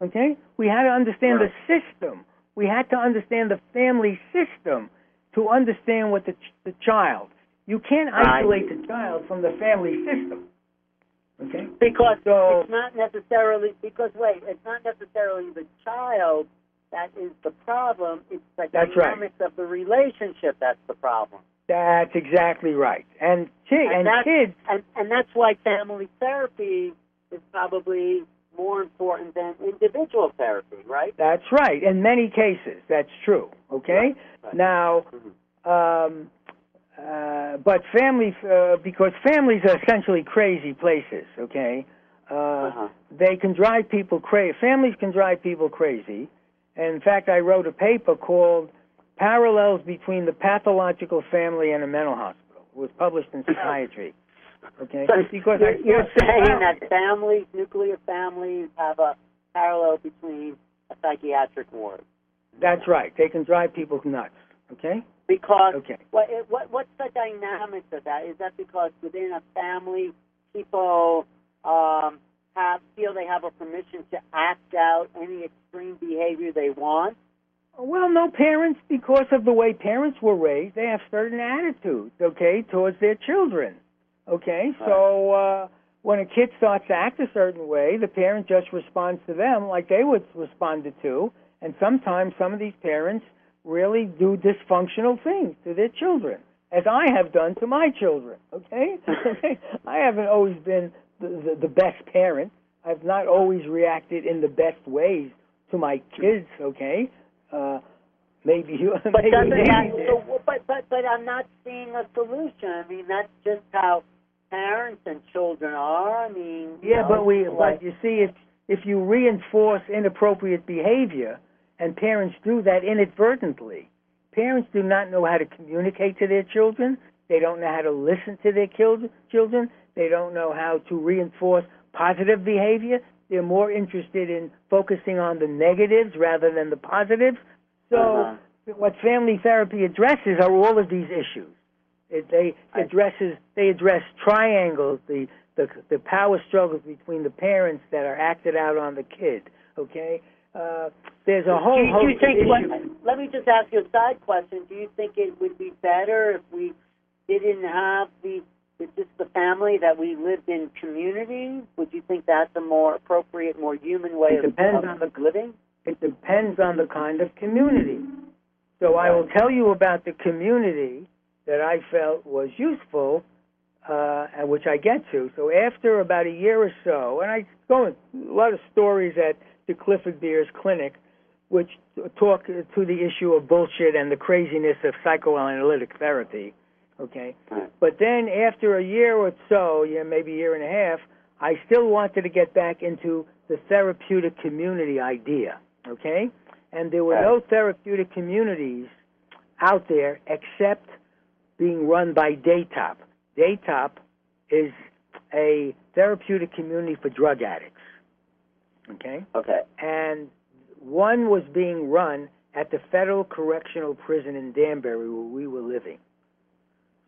Okay, we had to understand Right. the system. We had to understand the family system to understand what the ch- the child. You can't isolate the child from the family system. Okay. Because So- it's not necessarily because wait, it's not necessarily the child that is the problem. It's the That's right. dynamics of the relationship that's the problem. That's exactly right. And ki- and that's, kids and and that's why family therapy is probably more important than individual therapy, right? That's right. In many cases, that's true. Okay. Right. Now, um, uh, but family, uh, because families are essentially crazy places. Okay. Uh, Uh-huh. They can drive people crazy. Families can drive people crazy. And in fact, I wrote a paper called "Parallels Between the Pathological Family and a Mental Hospital." It was published in Psychiatry. Okay. So because you're, you're saying that families, nuclear families, have a parallel between a psychiatric ward That's right. They can drive people nuts. Okay. because Okay. what, what what's the dynamics of that? Is that because within a family, people um, have feel they have a permission to act out any extreme behavior they want? Well, no parents, because of the way parents were raised, they have certain attitudes, okay, towards their children. Okay, so uh, when a kid starts to act a certain way, the parent just responds to them like they would respond to, and sometimes some of these parents really do dysfunctional things to their children, as I have done to my children. Okay, I haven't always been the, the, the best parent. I've not always reacted in the best ways to my kids. Okay, uh, maybe you. But maybe doesn't that? So, but but but I'm not seeing a solution. I mean, that's just how parents and children are. I mean, Yeah, know, but we like, but you see if if you reinforce inappropriate behavior and parents do that inadvertently, parents do not know how to communicate to their children. They don't know how to listen to their children. They don't know how to reinforce positive behavior. They're more interested in focusing on the negatives rather than the positives. So Uh-huh. what family therapy addresses are all of these issues. It, they addresses they address triangles, the, the the power struggles between the parents that are acted out on the kid. Okay, uh, there's a whole do you, host do you think? of What, let me just ask you a side question. Do you think it would be better if we didn't have the just the family that we lived in community? Would you think that's a more appropriate, more human way It of, depends of on the- living? It depends on the kind of community. So I will tell you about the community that I felt was useful, uh, and which I get to. So after about a year or so, and I go a lot of stories at the Clifford Beers Clinic, which talk to the issue of bullshit and the craziness of psychoanalytic therapy. Okay, but then after a year or so, yeah, maybe a year and a half, I still wanted to get back into the therapeutic community idea. Okay, and there were no therapeutic communities out there except being run by Daytop. Daytop is a therapeutic community for drug addicts. Okay, Okay. and one was being run at the Federal Correctional Prison in Danbury, where we were living.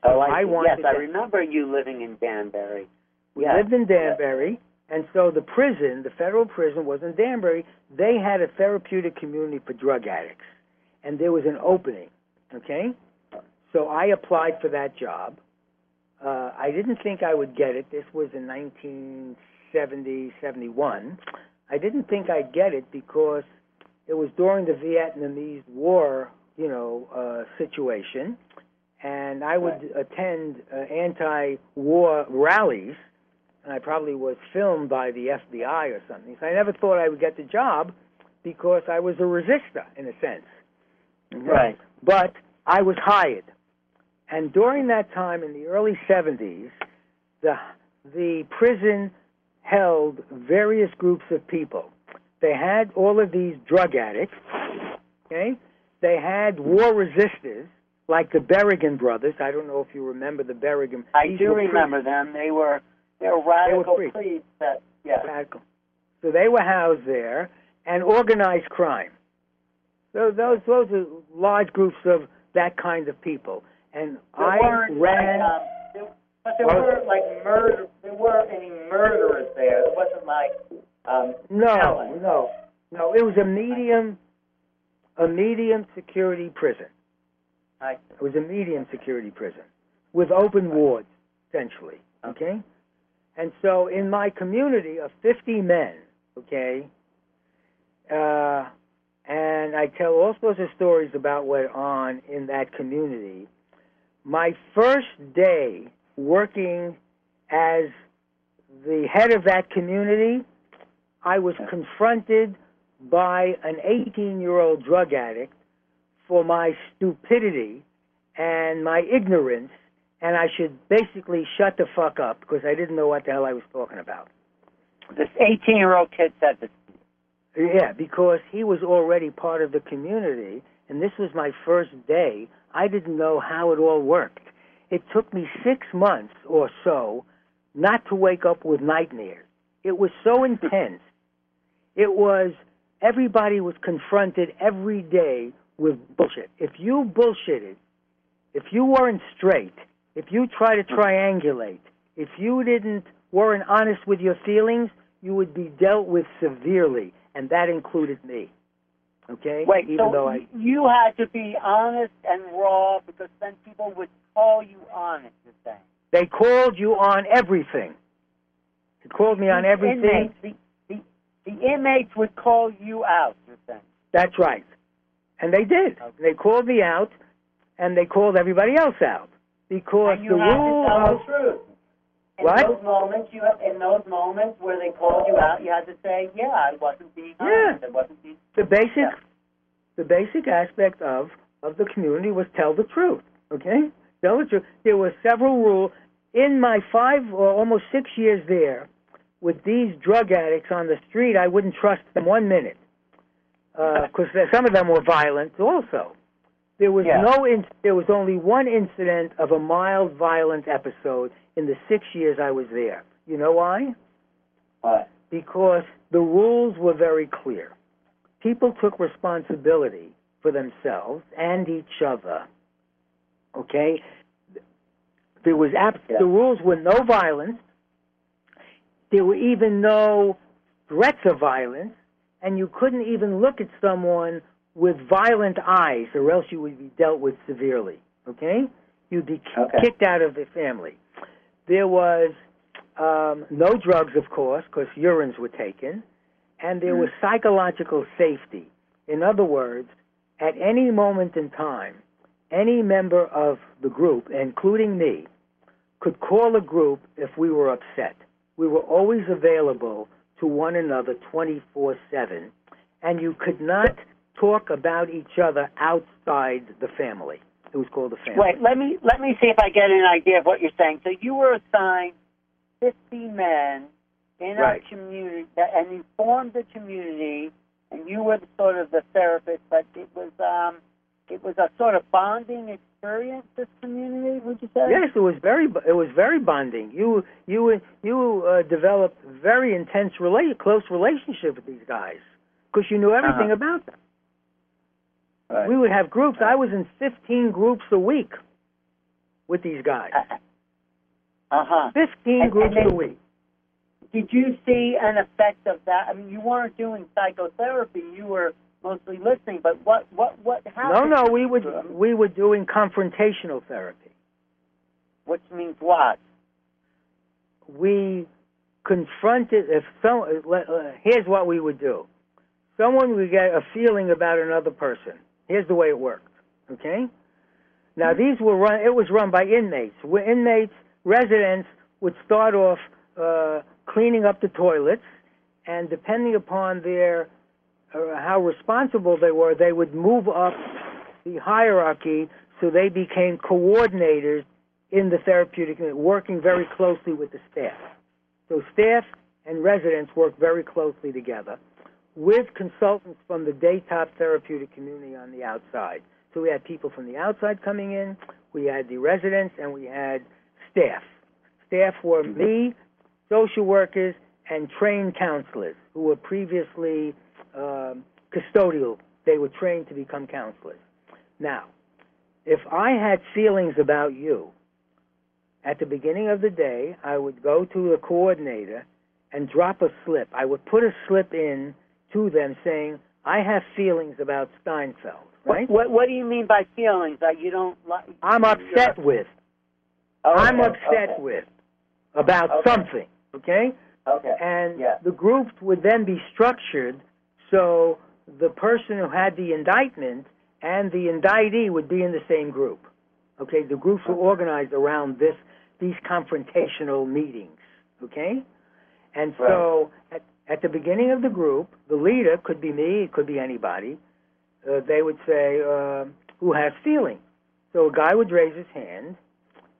Oh, I, I wanted yes, I remember you living in Danbury. We lived in Danbury, and so the prison, the federal prison, was in Danbury. They had a therapeutic community for drug addicts, and there was an opening. Okay, so I applied for that job. Uh, I didn't think I would get it. This was in 1970, 71. I didn't think I'd get it because it was during the Vietnamese War, you know, uh, situation, and I would attend uh, anti-war rallies, and I probably was filmed by the FBI or something. So I never thought I would get the job because I was a resistor in a sense. Right. But I was hired. And during that time in the early 70s, the, the prison held various groups of people. They had all of these drug addicts, okay? They had war resistors, like the Berrigan brothers. I don't know if you remember the Berrigan. I these do were priests. remember them. They were they were radical priests. priests that yeah. Radical. So they were housed there, and organized crime. So those those are large groups of that kind of people. And There I weren't ran. like, um, there, but there Well- weren't like murder. There weren't any murderers there. It wasn't like um, no, Helen. no, no. It was a medium, a medium security prison. I, It was a medium security prison with open wards, essentially. Okay? And so in my community of 50 men, okay, uh, and I tell all sorts of stories about what went on in that community. My first day working as the head of that community, I was confronted by an 18 year old drug addict for my stupidity and my ignorance, and I should basically shut the fuck up because I didn't know what the hell I was talking about. this 18 year old kid said this. Yeah, because he was already part of the community, and this was my first day. I didn't know how it all worked. It took me six months or so not to wake up with nightmares. It was so intense. It was, everybody was confronted every day with bullshit. If you bullshitted, if you weren't straight, if you tried to triangulate, if you didn't weren't honest with your feelings, you would be dealt with severely, and that included me. Okay? Wait, Even so though I you had to be honest and raw because then people would call you honest. You're saying they called you on everything. They called me on everything. Inmates, the, the, the inmates would call you out. You're saying. That's right. And they did. Okay. They called me out, and they called everybody else out because the rule of the truth. In What? those moments, you have, in those moments where they called you out, you had to say, "Yeah, I wasn't being Yeah. honest. I wasn't being." the basic Yeah. the basic aspect of of the community was tell the truth. Okay, tell the truth. There were several rules in my five or almost six years there with these drug addicts on the street. I wouldn't trust them one minute uh, because some of them were violent also. There was Yeah. no in, there was only one incident of a mild violent episode in the six years I was there. You know why? What? because the rules were very clear. People took responsibility for themselves and each other. Okay? There was ab- Yeah. the rules were no violence. There were even no threats of violence, and you couldn't even look at someone with violent eyes, or else you would be dealt with severely. Okay? You'd be Okay. kicked out of the family. There was um, no drugs, of course, because urines were taken, and there was psychological safety. In other words, at any moment in time, any member of the group, including me, could call a group if we were upset. We were always available to one another 24 7, and you could not talk about each other outside the family. It was called the family. Wait, let me let me see if I get an idea of what you're saying. So you were assigned 50 men in Right. a community, that, and you formed a community, and you were the, sort of the therapist. But it was um, it was a sort of bonding experience. This community, would you say? Yes, it was very it was very bonding. You you you uh, developed very intense rela- close relationship with these guys because you knew everything Uh-huh. about them. Right. We would have groups. I was in 15 groups a week with these guys. Uh huh. 15 and groups they- a week. Did you see an effect of that? I mean, you weren't doing psychotherapy; you were mostly listening. But what what what No, happened? no, we would we were doing confrontational therapy. Which means what? We confronted if some. Uh, uh, here's what we would do. Someone would get a feeling about another person. Here's the way it worked. Okay. Now these were run. It was run by inmates. Where inmates, residents would start off uh, cleaning up the toilets, and depending upon their uh, how responsible they were, they would move up the hierarchy so they became coordinators in the therapeutic unit, working very closely with the staff. So staff and residents work very closely together with consultants from the Daytop therapeutic community on the outside. So we had people from the outside coming in, we had the residents, and we had staff. Staff were me, social workers, and trained counselors who were previously um, custodial. They were trained to become counselors. Now, if I had feelings about you, at the beginning of the day, I would go to the coordinator and drop a slip. I would put a slip in to them saying, I have feelings about Steinfeld, right? What, what, what do you mean by feelings that you don't like? I'm upset with. Oh, okay, I'm upset okay. with about Okay. something, okay? Okay. And Yeah. the groups would then be structured so the person who had the indictment and the indictee would be in the same group. Okay, the groups were organized around this these confrontational meetings. Okay, and so at, at the beginning of the group, the leader could be me, it could be anybody. Uh, they would say, uh, "Who has feelings?" So a guy would raise his hand,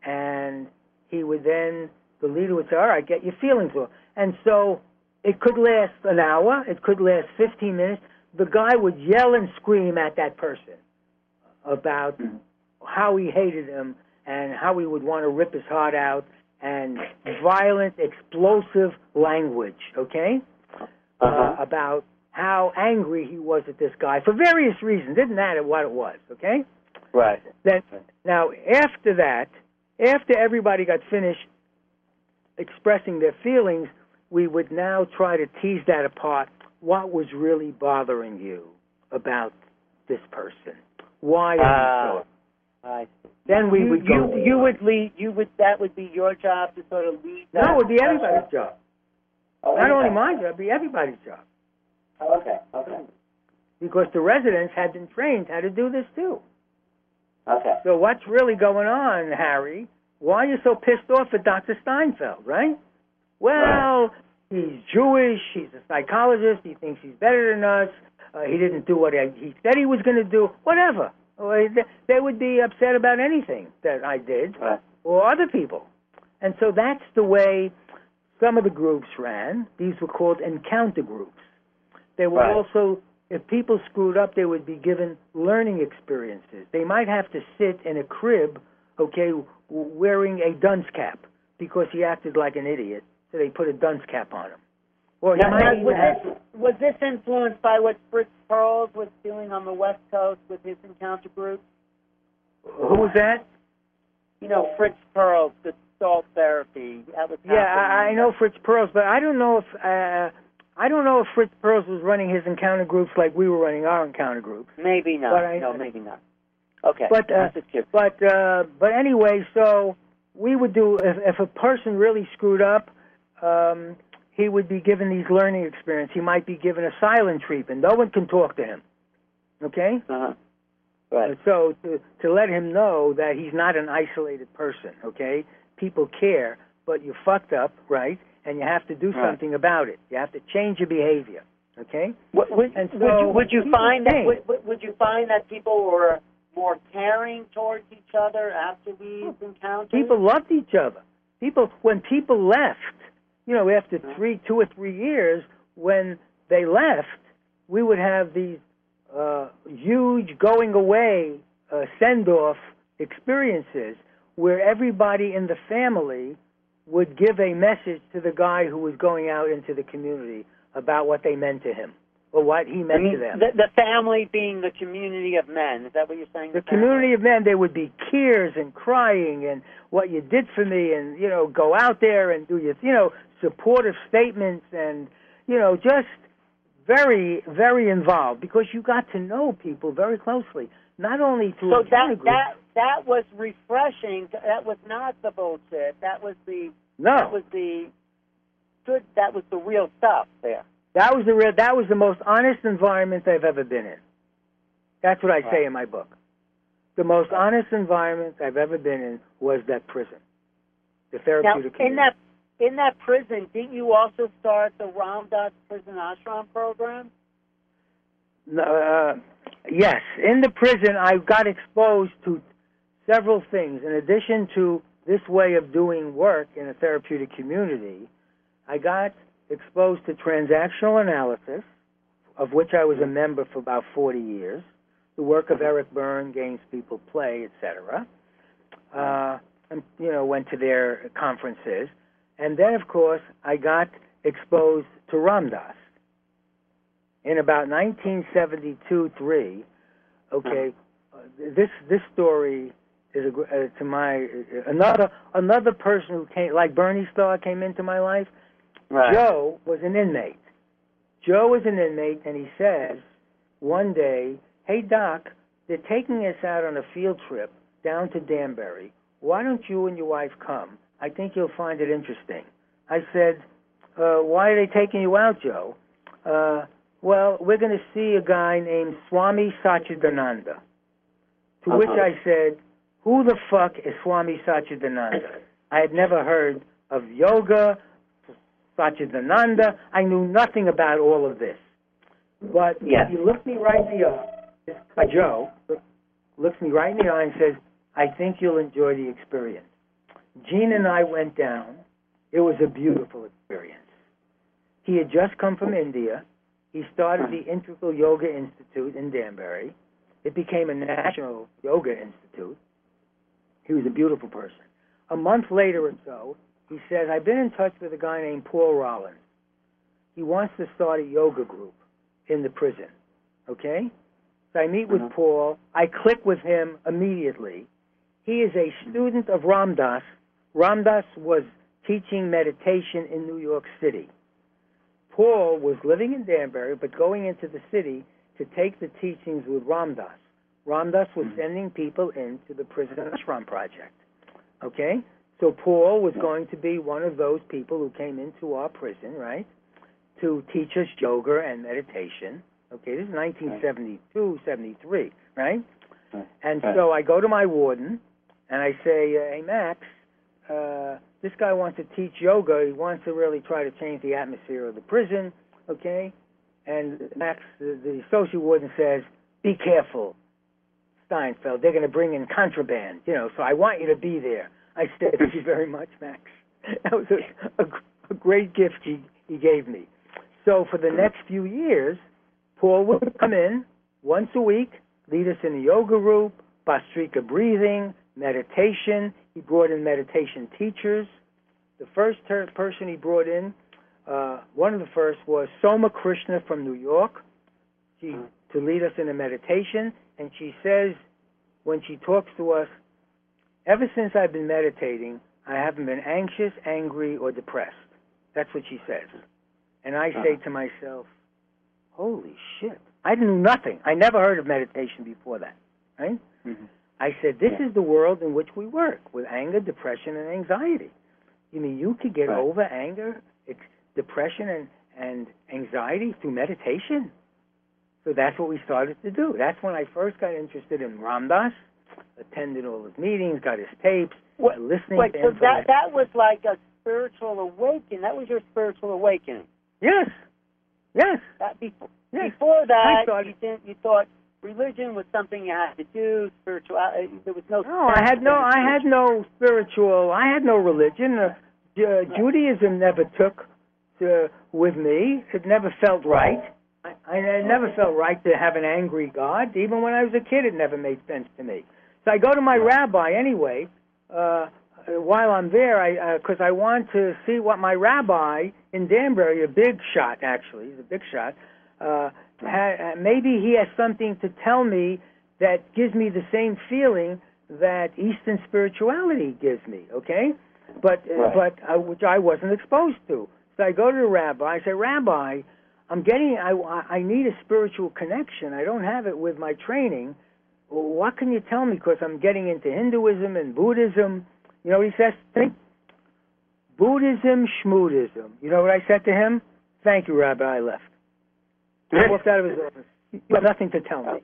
and he would then the leader would say, "All right, get your feelings off." And so it could last an hour, it could last 15 minutes. The guy would yell and scream at that person about how he hated him and how he would want to rip his heart out and violent, explosive language, okay? Uh-huh. Uh, about how angry he was at this guy for various reasons. Didn't matter what it was, okay? Right. Then now after that, after everybody got finished expressing their feelings, we would now try to tease that apart. What was really bothering you about this person? Why are Ah. you so? I. Then we you, would you you would lead. You would. That would be your job to sort of lead. no, that it would be everybody's job. Oh, Not only my job, it'd be everybody's job. Oh, okay. Okay. Because the residents had been trained how to do this too. Okay. So what's really going on, Harry? Why are you so pissed off at Dr. Steinfeld, right? Well, he's Jewish, he's a psychologist, he thinks he's better than us, uh, he didn't do what he said he was going to do, whatever. They- They would be upset about anything that I did Right. or other people. And so that's the way some of the groups ran. These were called encounter groups. They were Right. also, if people screwed up, they would be given learning experiences. They might have to sit in a crib, okay, wearing a dunce cap because he acted like an idiot. So they put a dunce cap on him. Or Now, might now, was, have, this, was this influenced by what Fritz Perls was doing on the West Coast with his encounter group? who was that? You know, Fritz Perls, the Gestalt therapy. That was Yeah, I, I know Fritz Perls, but I don't know if uh, I don't know if Fritz Perls was running his encounter groups like we were running our encounter groups. Maybe not. I- no, maybe not. Okay. But, uh, That's just curious. But uh, but anyway, so we would do if if a person really screwed up, um, he would be given these learning experience. He might be given a silent treatment. No one can talk to him. Okay. Uh-huh. Right. So to to let him know that he's not an isolated person. Okay. People care, but you fucked up, right? And you have to do Right. something about it. You have to change your behavior. Okay. Would, would, And would so you would you find that would, would- would you find that people were more caring towards each other after these encounters? People loved each other. People when people left, you know, after three, two or three years, when they left, we would have these uh, huge going away uh, send off experiences where everybody in the family would give a message to the guy who was going out into the community about what they meant to him or what he I meant mean, to them. the, the family being the community of men. Is that what you're saying? the community of men, there would be tears and crying and what you did for me, and you know, go out there and do your, you know, supportive statements and you know, just very, very involved because you got to know people very closely, not only through So a that group. that that was refreshing. That was not the bullshit. That was the no, that was the good. That was the real stuff there. that was the real, that was the most honest environment I've ever been in. That's what I say in my book. The most honest environment I've ever been in was that prison, the Now, therapeutic. in community. that in that prison, didn't you also start the Ram Dass Prison Ashram program? Uh, Yes, in the prison, I got exposed to several things. In addition to this way of doing work in a therapeutic community, I got exposed to transactional analysis, of which I was a member for about 40 years, the work of Eric Berne, Games People Play, etc. Uh, and, you know, went to their conferences. And then, of course, I got exposed to Ram Dass. In about 1972-3, okay, uh, this this story is a, uh, to my uh, another another person who came like Bernie Starr came into my life. Right. Joe was an inmate. Joe was an inmate, and he says one day, "Hey Doc, they're taking us out on a field trip down to Danbury. Why don't you and your wife come? I think you'll find it interesting." I said, uh, "Why are they taking you out, Joe?" Uh, well, we're going to see a guy named Swami Satchidananda. To which Uh-huh. I said, Who the fuck is Swami Satchidananda? I had never heard of yoga, Satchidananda. I knew nothing about all of this. But Yes. he looked me right in the eye. Joe looks me right in the eye and says, I think you'll enjoy the experience. Gene and I went down. It was a beautiful experience. He had just come from India. He started the Integral Yoga Institute in Danbury. It became a national yoga institute. He was a beautiful person. A month later or so, he says, I've been in touch with a guy named Paul Rollins. He wants to start a yoga group in the prison. Okay? So I meet with Mhm. Paul. I click with him immediately. He is a student of Ram Dass. Ram Dass was teaching meditation in New York City. Paul was living in Danbury, but going into the city to take the teachings with Ram Dass. Ramdas was hmm. sending people into the prison ashram project. Okay? So Paul was going to be one of those people who came into our prison, right? To teach us yoga and meditation. Okay, this is 1972, 73, right? Right. And so I go to my warden and I say, "Hey Max, uh, this guy wants to teach yoga. He wants to really try to change the atmosphere of the prison." Okay, and Max, the, the associate warden says, "Be careful, Steinfeld. They're going to bring in contraband. You know, so I want you to be there." I said, "Thank you very much, Max." That was a, a, a great gift he he gave me. So for the next few years, Paul would come in once a week, lead us in the yoga group, Bhastrika breathing, meditation. He brought in meditation teachers. The first ter- person he brought in, uh, one of the first was Soma Krishna from New York, she, to lead us in a meditation. And she says, when she talks to us, ever since I've been meditating, I haven't been anxious, angry, or depressed. That's what she says. And I say to myself, holy shit. I knew nothing. I never heard of meditation before that, right? Mhm. I said, this Yeah. is the world in which we work with anger, depression, and anxiety. You mean you could get Right. over anger, depression, and, and anxiety through meditation? So that's what we started to do. That's when I first got interested in Ram Dass, attended all his meetings, got his tapes, uh, listening Wait, to so him. for that that was like a spiritual awakening. That was your spiritual awakening. yes, yes, That before yes. before that, you didn't. You thought religion was something you had to do. Spirituality. There was no. No, I had no, I had no spiritual, I had no religion. Uh, Ju- Judaism never took to, with me. It never felt right. I, I never felt right to have an angry God. Even when I was a kid, it never made sense to me. So I go to my rabbi anyway. Uh, while I'm there, I because I want to see what my rabbi in Danbury, a big shot actually, he's a big shot. Uh, maybe he has something to tell me that gives me the same feeling that Eastern spirituality gives me. Okay, but uh, Right. but uh, which I wasn't exposed to. So I go to the rabbi. I say, Rabbi, I'm getting. I I need a spiritual connection. I don't have it with my training. Well, what can you tell me? Because I'm getting into Hinduism and Buddhism. You know what he says to me? Buddhism, schmoodism. You know what I said to him? Thank you, Rabbi. I left. I walked out of his office. You have nothing to tell me.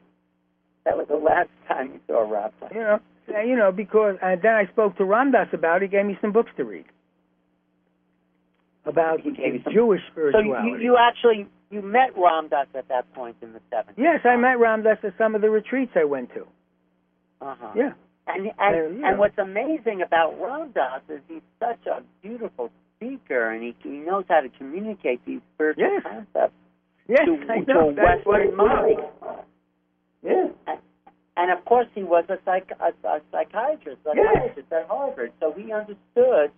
That was the last time you saw Rob. You know, uh, you know, because and then I spoke to Ram Dass about it. He gave me some books to read about He gave some- Jewish So you, spirituality. you you actually you met Ram Dass at that point in the 70s. Yes, I met Ram Dass at some of the retreats I went to. Uh-huh. Yeah. And and, Uh, yeah. and what's amazing about Ram Dass is he's such a beautiful speaker, and he he knows how to communicate these spiritual Yes. concepts Yes, to, I to know. a That's what Western mind. Yeah. And, of course, he was a, psych, a, a psychiatrist, a psychiatrist at Harvard, so he understood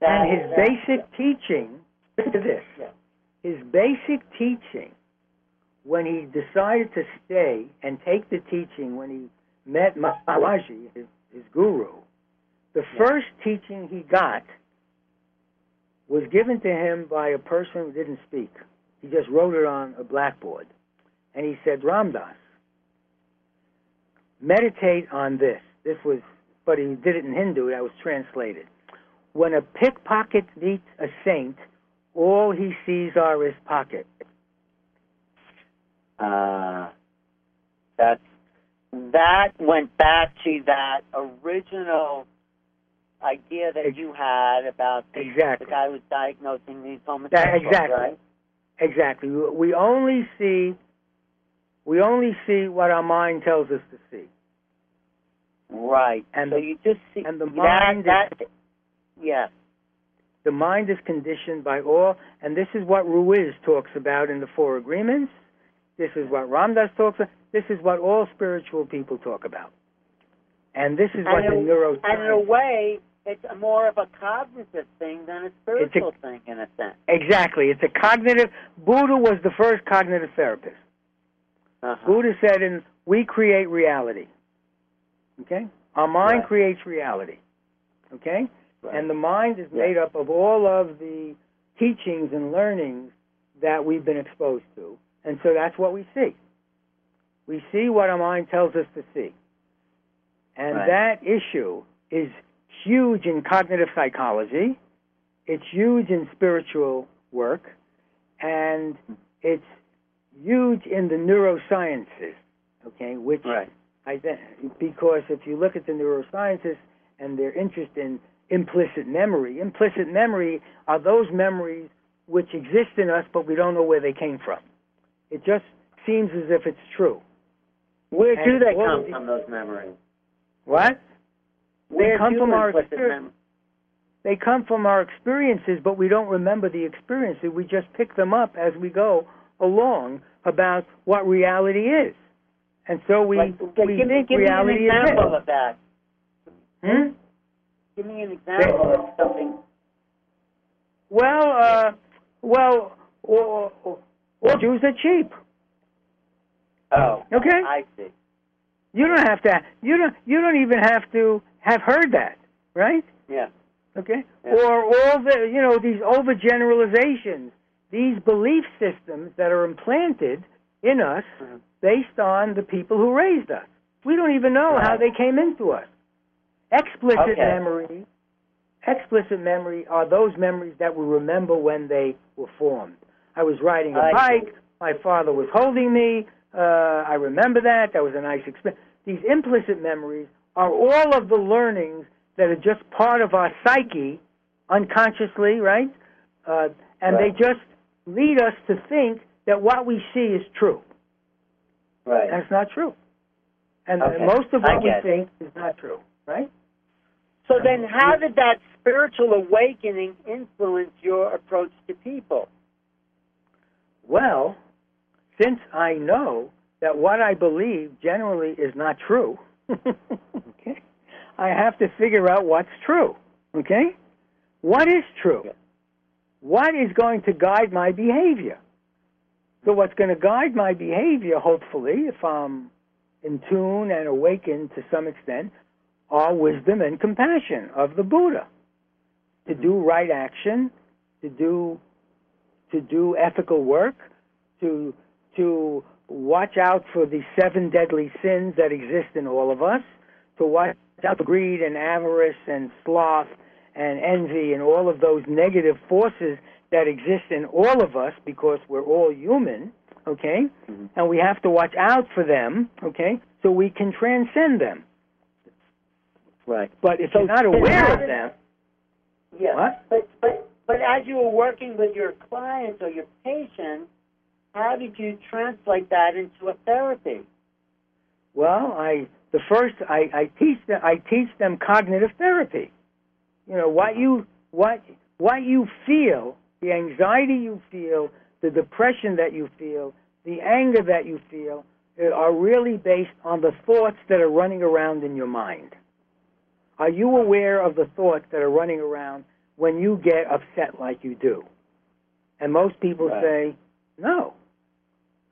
that. And his that- basic teaching, listen to this. Yeah. His basic teaching, when he decided to stay and take the teaching, when he met Maharaji, his, his guru, the Yeah. first teaching he got was given to him by a person who didn't speak. He just wrote it on a blackboard. And he said, Ram Dass, meditate on this. This was, but he did it in Hindu, that was translated. When a pickpocket meets a saint, all he sees are his pockets. Uh, that's that went back to that original idea that you had about the, Exactly. the guy who was diagnosing these homosexuals, exactly. right? Exactly. We only see we only see what our mind tells us to see. Right. And so the- you just see and the mind is- that yes. The mind is conditioned by all, and this is what Ruiz talks about in the Four Agreements. This is what Ram Dass talks about. This is what all spiritual people talk about. And this is what the neuroscience... and in a way, it's more of a cognitive thing than a spiritual thing, in a sense. Exactly. It's a cognitive... Buddha was the first cognitive therapist. Uh-huh. Buddha said, "In we create reality. Okay, our mind Right. creates reality. Okay, Right. and the mind is Yeah. made up of all of the teachings and learnings that we've been exposed to, and so that's what we see. We see what our mind tells us to see, and Right. that issue is huge in cognitive psychology. It's huge in spiritual work, and it's huge in the neurosciences, okay, which right. I because if you look at the neurosciences and their interest in implicit memory, implicit memory are those memories which exist in us, but we don't know where they came from. It just seems as if it's true. Where do they come from? Those memories. What? Where come from our experience. They come from our experiences, but we don't remember the experiences. We just pick them up as we go along about what reality is. And so we, like, okay, we give, me- think give reality me an example of that. Hmm? Give me an example of something. Well, uh, well, or, or, or Jews are cheap. Oh, Okay. I see. You don't have to. You don't. You don't even have to have heard that, right? Yeah. Okay. Yeah. Or all the you know these overgeneralizations, these belief systems that are implanted in us Mhm. based on the people who raised us. We don't even know how they came into us. Explicit Okay. memory, explicit memory are those memories that we remember when they were formed. I was riding a I see. bike. My father was holding me. Uh, I remember that. That was a nice experience. These implicit memories are all of the learnings that are just part of our psyche, unconsciously, right? Uh, and Right. they just lead us to think that what we see is true. Right. And it's not true. And Okay. most of what we it. think is not true, right? So then, how did that spiritual awakening influence your approach to people? Well, since I know that what I believe generally is not true, okay, I have to figure out what's true. Okay? What is true? What is going to guide my behavior? So, what's going to guide my behavior, hopefully, if I'm in tune and awakened to some extent, are wisdom and compassion of the Buddha. To mm-hmm. do right action, to do to do ethical work, to to watch out for the seven deadly sins that exist in all of us, to watch out for greed and avarice and sloth and envy and all of those negative forces that exist in all of us because we're all human, okay? Mhm. And we have to watch out for them, okay? So we can transcend them. Right. But if So you're not then aware of them, Yeah. What? But but but as you were working with your clients or your patients, how did you translate that into a therapy? Well, I the first I, I teach them I teach them cognitive therapy. You know what you what what you feel, the anxiety you feel, the depression that you feel, the anger that you feel uh, are really based on the thoughts that are running around in your mind. Are you aware of the thoughts that are running around when you get upset like you do? And most people right. say, no.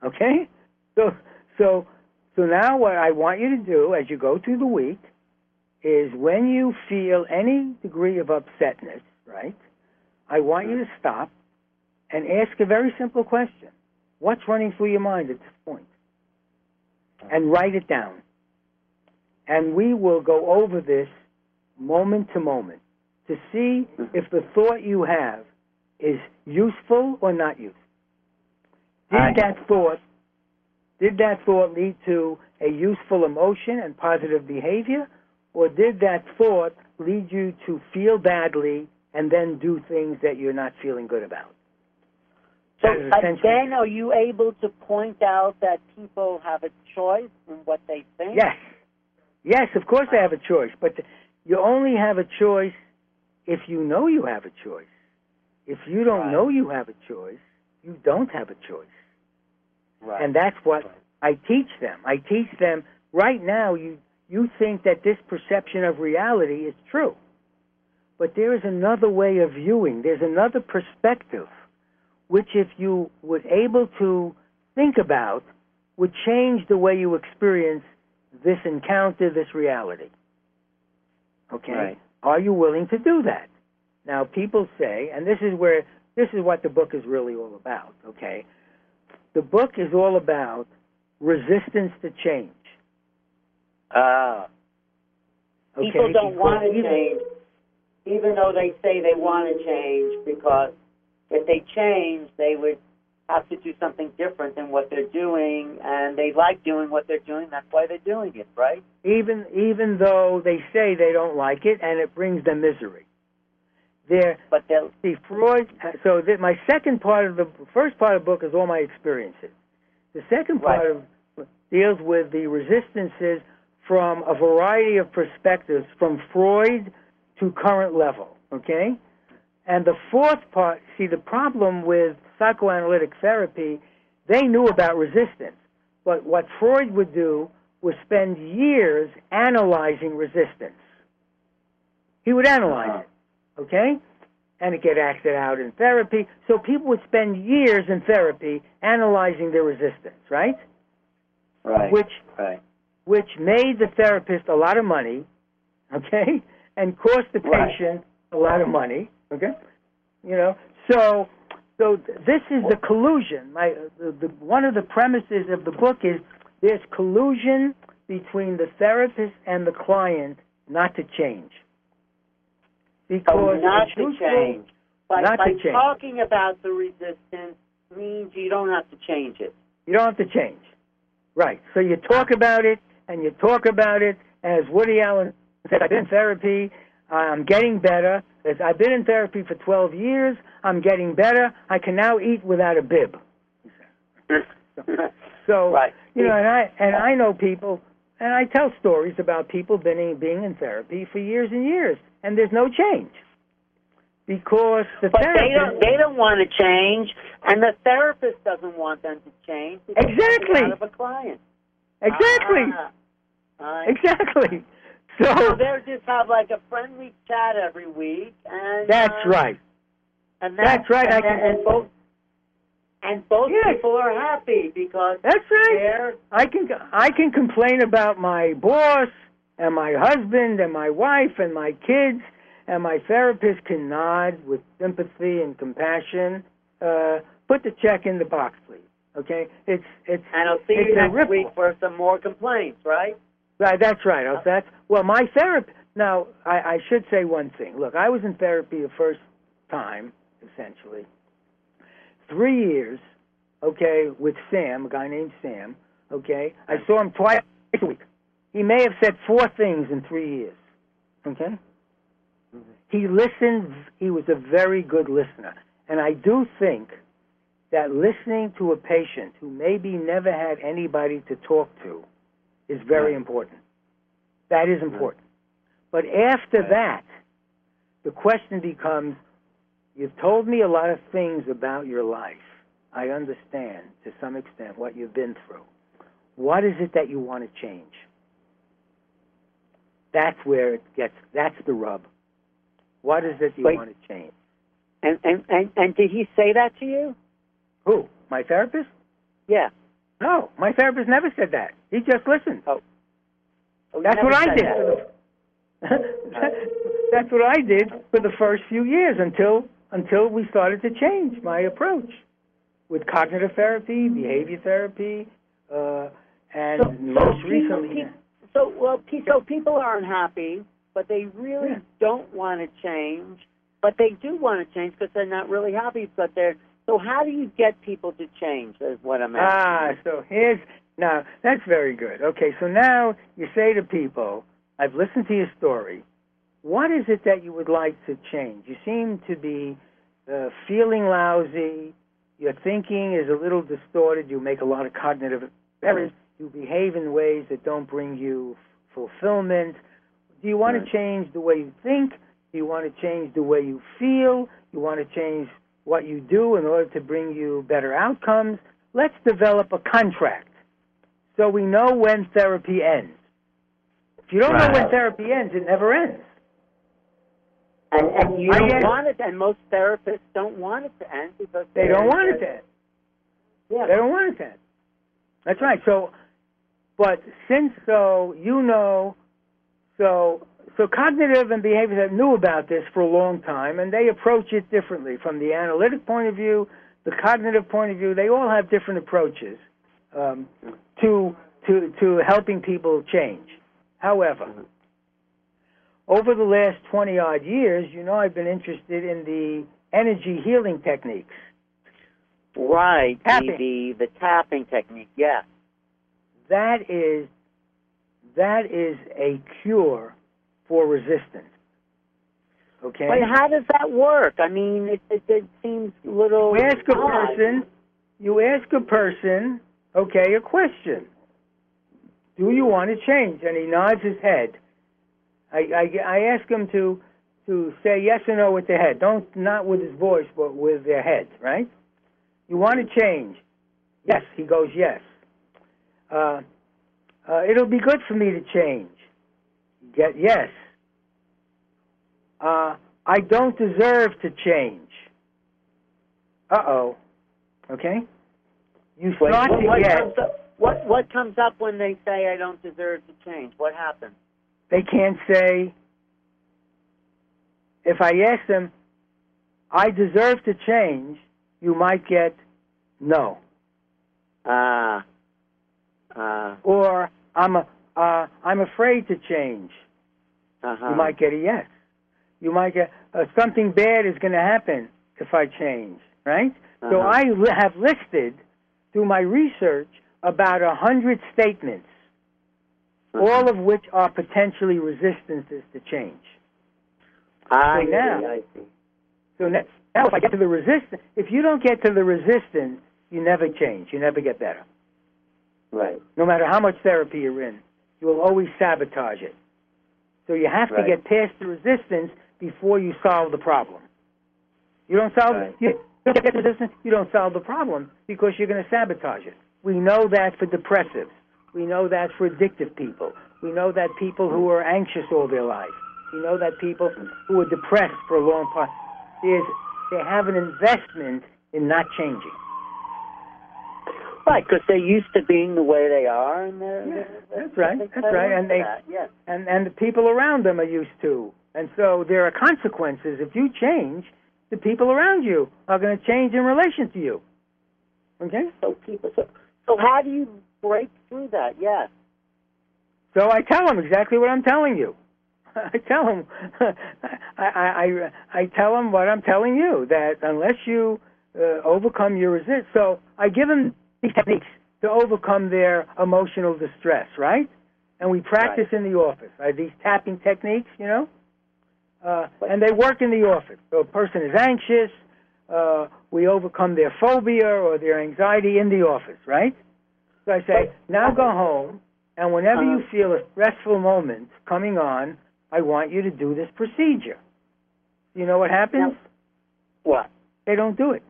Okay? So so so now what I want you to do as you go through the week is when you feel any degree of upsetness, right? I want you to stop and ask a very simple question. What's running through your mind at this point? And write it down. And we will go over this moment to moment to see if the thought you have is useful or not useful. Did that thought did that thought lead to a useful emotion and positive behavior, or did that thought lead you to feel badly and then do things that you're not feeling good about? So again, uh, are you able to point out that people have a choice in what they think? Yes, yes, of course they have a choice, but you only have a choice if you know you have a choice. If you don't right. know you have a choice, you don't have a choice. Right. And that's what right. I teach them. I teach them right now you you think that this perception of reality is true. But there is another way of viewing. There's another perspective which if you were able to think about would change the way you experience this encounter, this reality. Okay? Right. Are you willing to do that? Now people say, and this is where this is what the book is really all about, okay? The book is all about resistance to change. Ah. Okay? People don't want to change, even though they say they want to change, because if they change, they would have to do something different than what they're doing, and they like doing what they're doing. That's why they're doing it, right? even even though they say they don't like it and it brings them misery. There, But they'll see Freud. So that my second part of the first part of the book is all my experiences. The second part Right. of deals with the resistances from a variety of perspectives, from Freud to current level. Okay, and the fourth part. See, the problem with psychoanalytic therapy, they knew about resistance, but what Freud would do was spend years analyzing resistance. He would analyze Uh-huh. it, okay? And it get acted out in therapy. So people would spend years in therapy analyzing their resistance, right? right, Which right, which made the therapist a lot of money, okay, and cost the Right. patient a lot of money, okay. You know, so so this is the collusion. My the, the, one of the premises of the book is there's collusion between the therapist and the client not to change. Because so not to change. By, not by to change. talking about the resistance means you don't have to change it. You don't have to change. Right. So you talk about it and you talk about it as Woody Allen said, I've been in therapy, I'm getting better. As I've been in therapy for 12 years, I'm getting better. I can now eat without a bib. So, right. you know, and I and I know people and I tell stories about people being being in therapy for years and years and there's no change. Because the But therapist they don't. They don't want to change, and the therapist doesn't want them to change. Exactly. Out of a client. Exactly. Ah, Exactly. So So they'll just have like a friendly chat every week, and that's uh, right. And That's right, And, I can- and both and both Yes. people are happy because That's right. I can I can complain about my boss and my husband and my wife and my kids, and my therapist can nod with sympathy and compassion. Uh, put the check in the box, please. Okay, it's it's and I'll see you next ripple. week for some more complaints, right? Right, that's right. Oh, that's well, my therapist. Now, I, I should say one thing. Look, I was in therapy the first time, essentially, three years. Okay, with Sam, a guy named Sam. Okay, I saw him twice a week. He may have said four things in three years. Okay, he listened. He was a very good listener, and I do think that listening to a patient who maybe never had anybody to talk to is very important. That is important. But after that, the question becomes you've told me a lot of things about your life. I understand to some extent what you've been through. What is it that you want to change? That's where it gets, that's the rub. What is it you Wait. want to change? And, and and and did he say that to you? Who? My therapist? Yeah. No, my therapist never said that. He just listened. Oh, you That's what I did. that. That's what I did for the first few years until until we started to change my approach with cognitive therapy, behavior therapy, uh, and So- most recently. pe- So well, so people are unhappy, but they really Yeah. don't want to change. But they do want to change because they're not really happy. But they're so. How do you get people to change? Is what I'm asking. Ah, so here's now that's very good. Okay, so now you say to people, I've listened to your story. What is it that you would like to change? You seem to be uh, feeling lousy. Your thinking is a little distorted. You make a lot of cognitive errors. You behave in ways that don't bring you f- fulfillment. Do you want Right. to change the way you think? Do you want to change the way you feel? You want to change what you do in order to bring you better outcomes? Let's develop a contract so we know when therapy ends. If you don't know when therapy ends, it never ends. And, and you I don't get it. want it. And most therapists don't want it to end because They don't want it to end. Yeah. They don't want it to end. That's right. So, but since so you know, so so cognitive and behavior that knew about this for a long time, and they approach it differently from the analytic point of view, the cognitive point of view. They all have different approaches um, to to to helping people change. However, over the last twenty odd years, you know, I've been interested in the energy healing techniques. Right. The, Tapping. the the tapping technique. Yeah. That is that is a cure for resistance. Okay. But how does that work? I mean, it it, it seems a little. you ask a odd. person. You ask a person. Okay, a question. Do you want to change? And he nods his head. I, I, I ask him to to say yes or no with the head. Don't not with his voice, but with their head. Right? You want to change? Yes. He goes yes. Uh, uh, it'll be good for me to change. Get yes. Uh, I don't deserve to change. Uh oh. Okay. You Wait, start what, to what get. comes up, what what comes up when they say I don't deserve to change? What happens? They can't say. If I ask them, I deserve to change, you might get no. Ah. Uh, Or I'm a, uh, I'm afraid to change. uh-huh. You might get a yes. You might get uh, something bad is going to happen if I change, right? So Uh-huh. I li- have listed through my research about a hundred statements, Uh-huh. all of which are potentially resistances to change. I So now- see, I see. So now, now if I get to the resistance, if you don't get to the resistance, you never change. You never get better. Right. No matter how much therapy you're in, you will always sabotage it. So you have to Right. get past the resistance before you solve the problem. You don't solve Right. you don't get the resistance, you don't solve the problem because you're going to sabotage it. We know that for depressives. We know that for addictive people. We know that people who are anxious all their life. We know that people who are depressed for a long time, there's, they have an investment in not changing. Right, because they're used to being the way they are, and they're, Yeah, they're- that's right, that's right, and they- that, yes. and and the people around them are used to. And so there are consequences. If you change, the people around you are going to change in relation to you. Okay? So people, so, so how do you break through that? Yes. So I tell them exactly what I'm telling you. I tell them, I, I, I, I tell them what I'm telling you that unless you uh, overcome your resist, so I give them these techniques to overcome their emotional distress, right? And we practice in the office. Have these tapping techniques, you know, uh, and they work in the office. So a person is anxious, uh, we overcome their phobia or their anxiety in the office, right? So I say, now go home, and whenever you Uh-huh. feel a stressful moment coming on, I want you to do this procedure. You know what happens? What? They don't do it.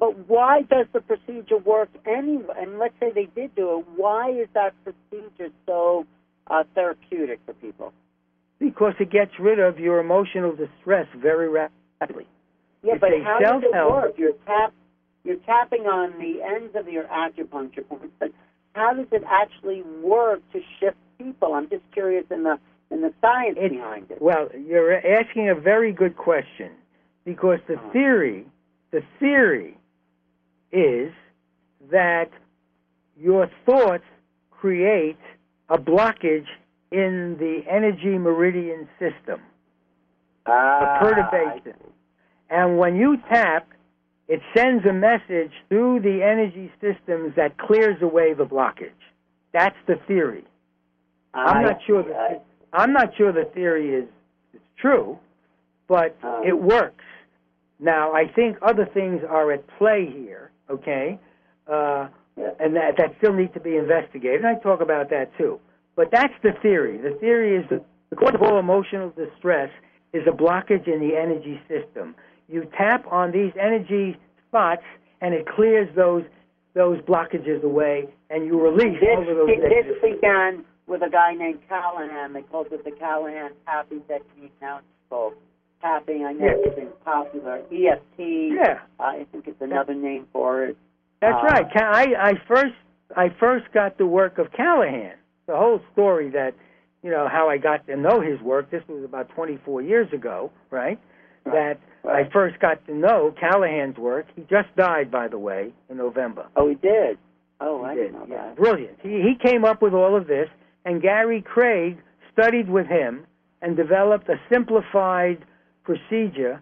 But why does the procedure work anyway? And let's say they did do it. Why is that procedure so uh, therapeutic for people? Because it gets rid of your emotional distress very rapidly. Yeah, It's but how does it work? You're tap, you're tapping on the ends of your acupuncture points, but how does it actually work to shift people? I'm just curious in the in the science It's- behind it. Well, you're asking a very good question because the Uh-huh. theory, the theory is that your thoughts create a blockage in the energy meridian system, Ah, a perturbation. And when you tap, it sends a message through the energy systems that clears away the blockage. That's the theory. I'm not sure that I'm not sure the theory is is true, but Uh. it works. Now, I think other things are at play here. Okay, uh, and that that still need to be investigated. And I talk about that too. But that's the theory. The theory is that the cause of all emotional distress is a blockage in the energy system. You tap on these energy spots, and it clears those those blockages away, and you release all of those This, began with a guy named Callahan. They called it the Callahan tapping technique. Now it's called tapping. I know it's been popular. EFT. Yeah. Uh, I think it's another name for it. That's Uh, right. I, I first I first got the work of Callahan. The whole story that you know how I got to know his work. This was about 24 years ago, right? Right. That I first got to know Callahan's work. He just died, by the way, in November. Oh, he did. Oh, He I did. didn't know Yeah, that. brilliant. He he came up with all of this, and Gary Craig studied with him and developed a simplified procedure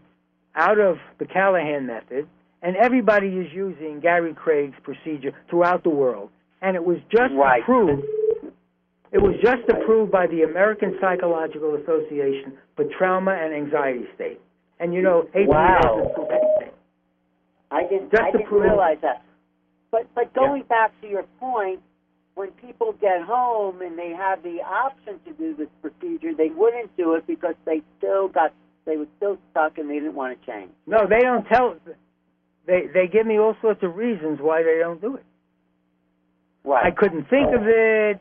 out of the Callahan method, and everybody is using Gary Craig's procedure throughout the world. And it was just Right. approved. It was just approved by the American Psychological Association for Trauma and Anxiety State. And you know, Wow. I didn't. Just I didn't realize that. But but going back to your point, when people get home and they have the option to do this procedure, they wouldn't do it because they still got they were still stuck and they didn't want to change. No, they don't tell. They they give me all sorts of reasons why they don't do it. Why? I couldn't think of it.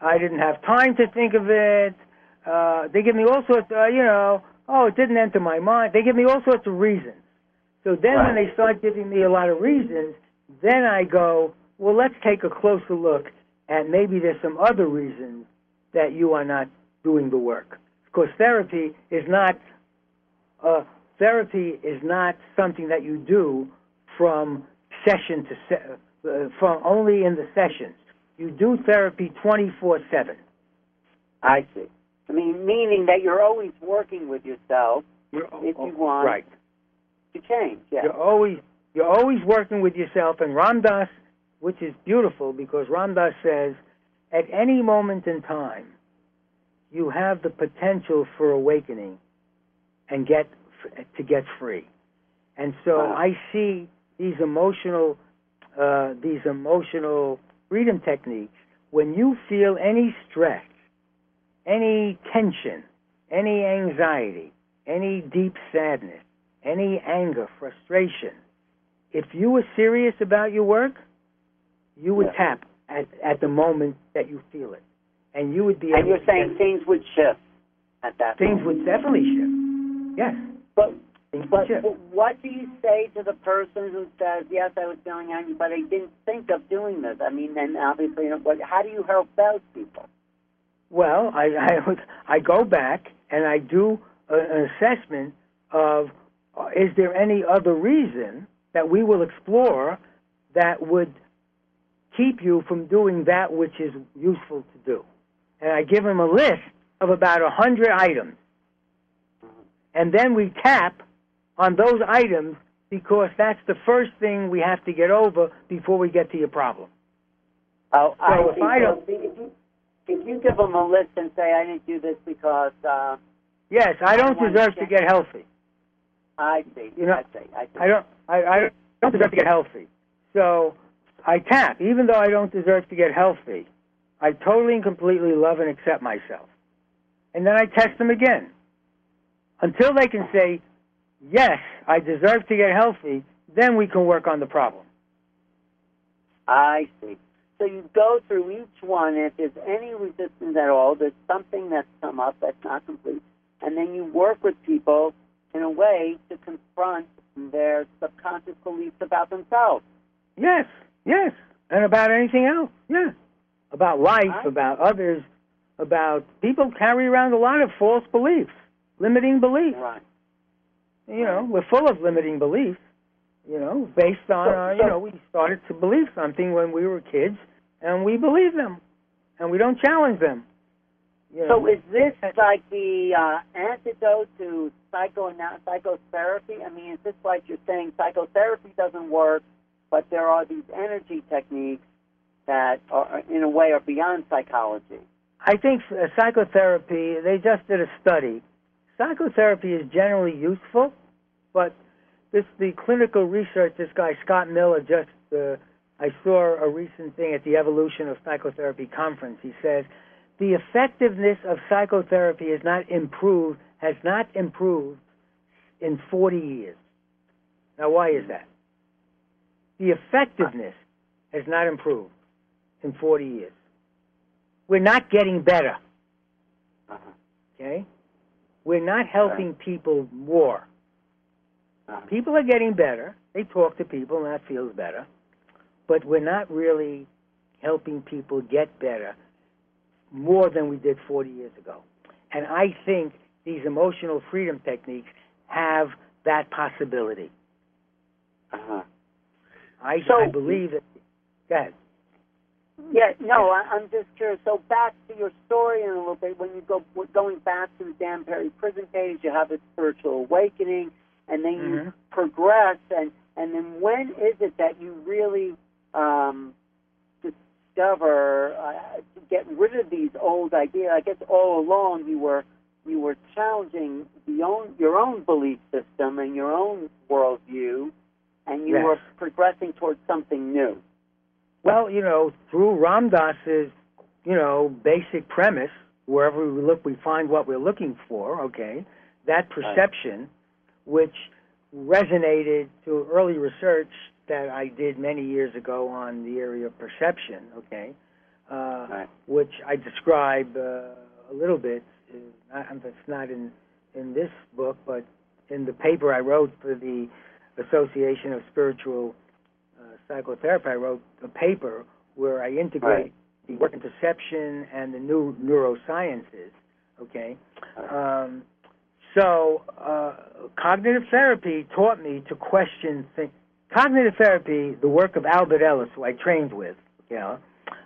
I didn't have time to think of it. Uh, they give me all sorts. Uh, you know, oh, it didn't enter my mind. They give me all sorts of reasons. So then, when they start giving me a lot of reasons, then I go, well, let's take a closer look at maybe there's some other reasons that you are not doing the work. Because therapy is not uh, therapy is not something that you do from session to se- uh, from only in the sessions. You do therapy 24/7. I see. I mean, meaning that you're always working with yourself If you want. right. to change. Yeah. You're always you're always working with yourself. And Ram Dass, which is beautiful because Ram Dass says, at any moment in time, you have the potential for awakening and get to get free. And so Wow. I see these emotional uh, these emotional freedom techniques when you feel any stress, any tension, any anxiety, any deep sadness, any anger, frustration. If you were serious about your work, you would Yeah. tap at, at the moment that you feel it. And you would be And you're saying things would shift at that things point. would definitely shift. Yes. But But what do you say to the person who says, "Yes, I was feeling angry, but I didn't think of doing this"? I mean, then obviously, you know, what, how do you help those people? Well, I, I, I go back and I do a, an assessment of uh, is there any other reason that we will explore that would keep you from doing that which is useful to do. And I give them a list of about a hundred items. And then we tap on those items because that's the first thing we have to get over before we get to your problem. Oh, I So if. I don't- if you, if you give them a list and say, "I didn't do this because," uh, Yes, I don't I deserve to get healthy. I see. You know, I see. I see. I don't. I, I don't deserve to get healthy. So I tap, even though I don't deserve to get healthy. I totally and completely love and accept myself, and then I test them again until they can say, "Yes, I deserve to get healthy." Then we can work on the problem. I see. So you go through each one. If there's any resistance at all, there's something that's come up that's not complete, and then you work with people in a way to confront their subconscious beliefs about themselves. Yes, yes, and about anything else. Yes. about life, about others, about people carry around a lot of false beliefs, limiting beliefs. Right. You know, we're full of limiting beliefs. You know, based on So- our, you so- know, we started to believe something when we were kids, and we believe them, and we don't challenge them. You know? So is this like the uh, antidote to psycho psychotherapy? I mean, is this like you're saying psychotherapy doesn't work, but there are these energy techniques that are, in a way, are beyond psychology? I think uh, psychotherapy, they just did a study. Psychotherapy is generally useful, but this the clinical research, this guy Scott Miller just, uh, I saw a recent thing at the Evolution of Psychotherapy conference. He says the effectiveness of psychotherapy has not improved, has not improved in 40 years. Now, why is that? The effectiveness has not improved in 40 years. We're not getting better. Uh-huh. Okay? We're not helping people more. Uh-huh. People are getting better. They talk to people, and that feels better. But we're not really helping people get better more than we did 40 years ago. And I think these emotional freedom techniques have that possibility. Uh-huh. I, So- I believe that. Go ahead. Yeah, no, I, I'm just curious. So back to your story in a little bit. When you go going back to the Dan Perry prison days, you have a spiritual awakening, and then you Mhm. progress. And and then when is it that you really um, discover uh, to get rid of these old ideas? I guess all along you were you were challenging the own your own belief system and your own worldview, and you Yes. were progressing towards something new. Well, you know, through Ram Dass's, you know, basic premise, wherever we look, we find what we're looking for. Okay, that perception, which resonated to early research that I did many years ago on the area of perception. Okay, uh, Right. which I describe uh, a little bit. Uh, not, it's not in in this book, but in the paper I wrote for the Association of Spiritual Psychotherapy. I wrote a paper where I integrate Right. the work in perception and the new neurosciences. Okay, um, so uh, cognitive therapy taught me to question things. Cognitive therapy, the work of Albert Ellis, who I trained with. You know,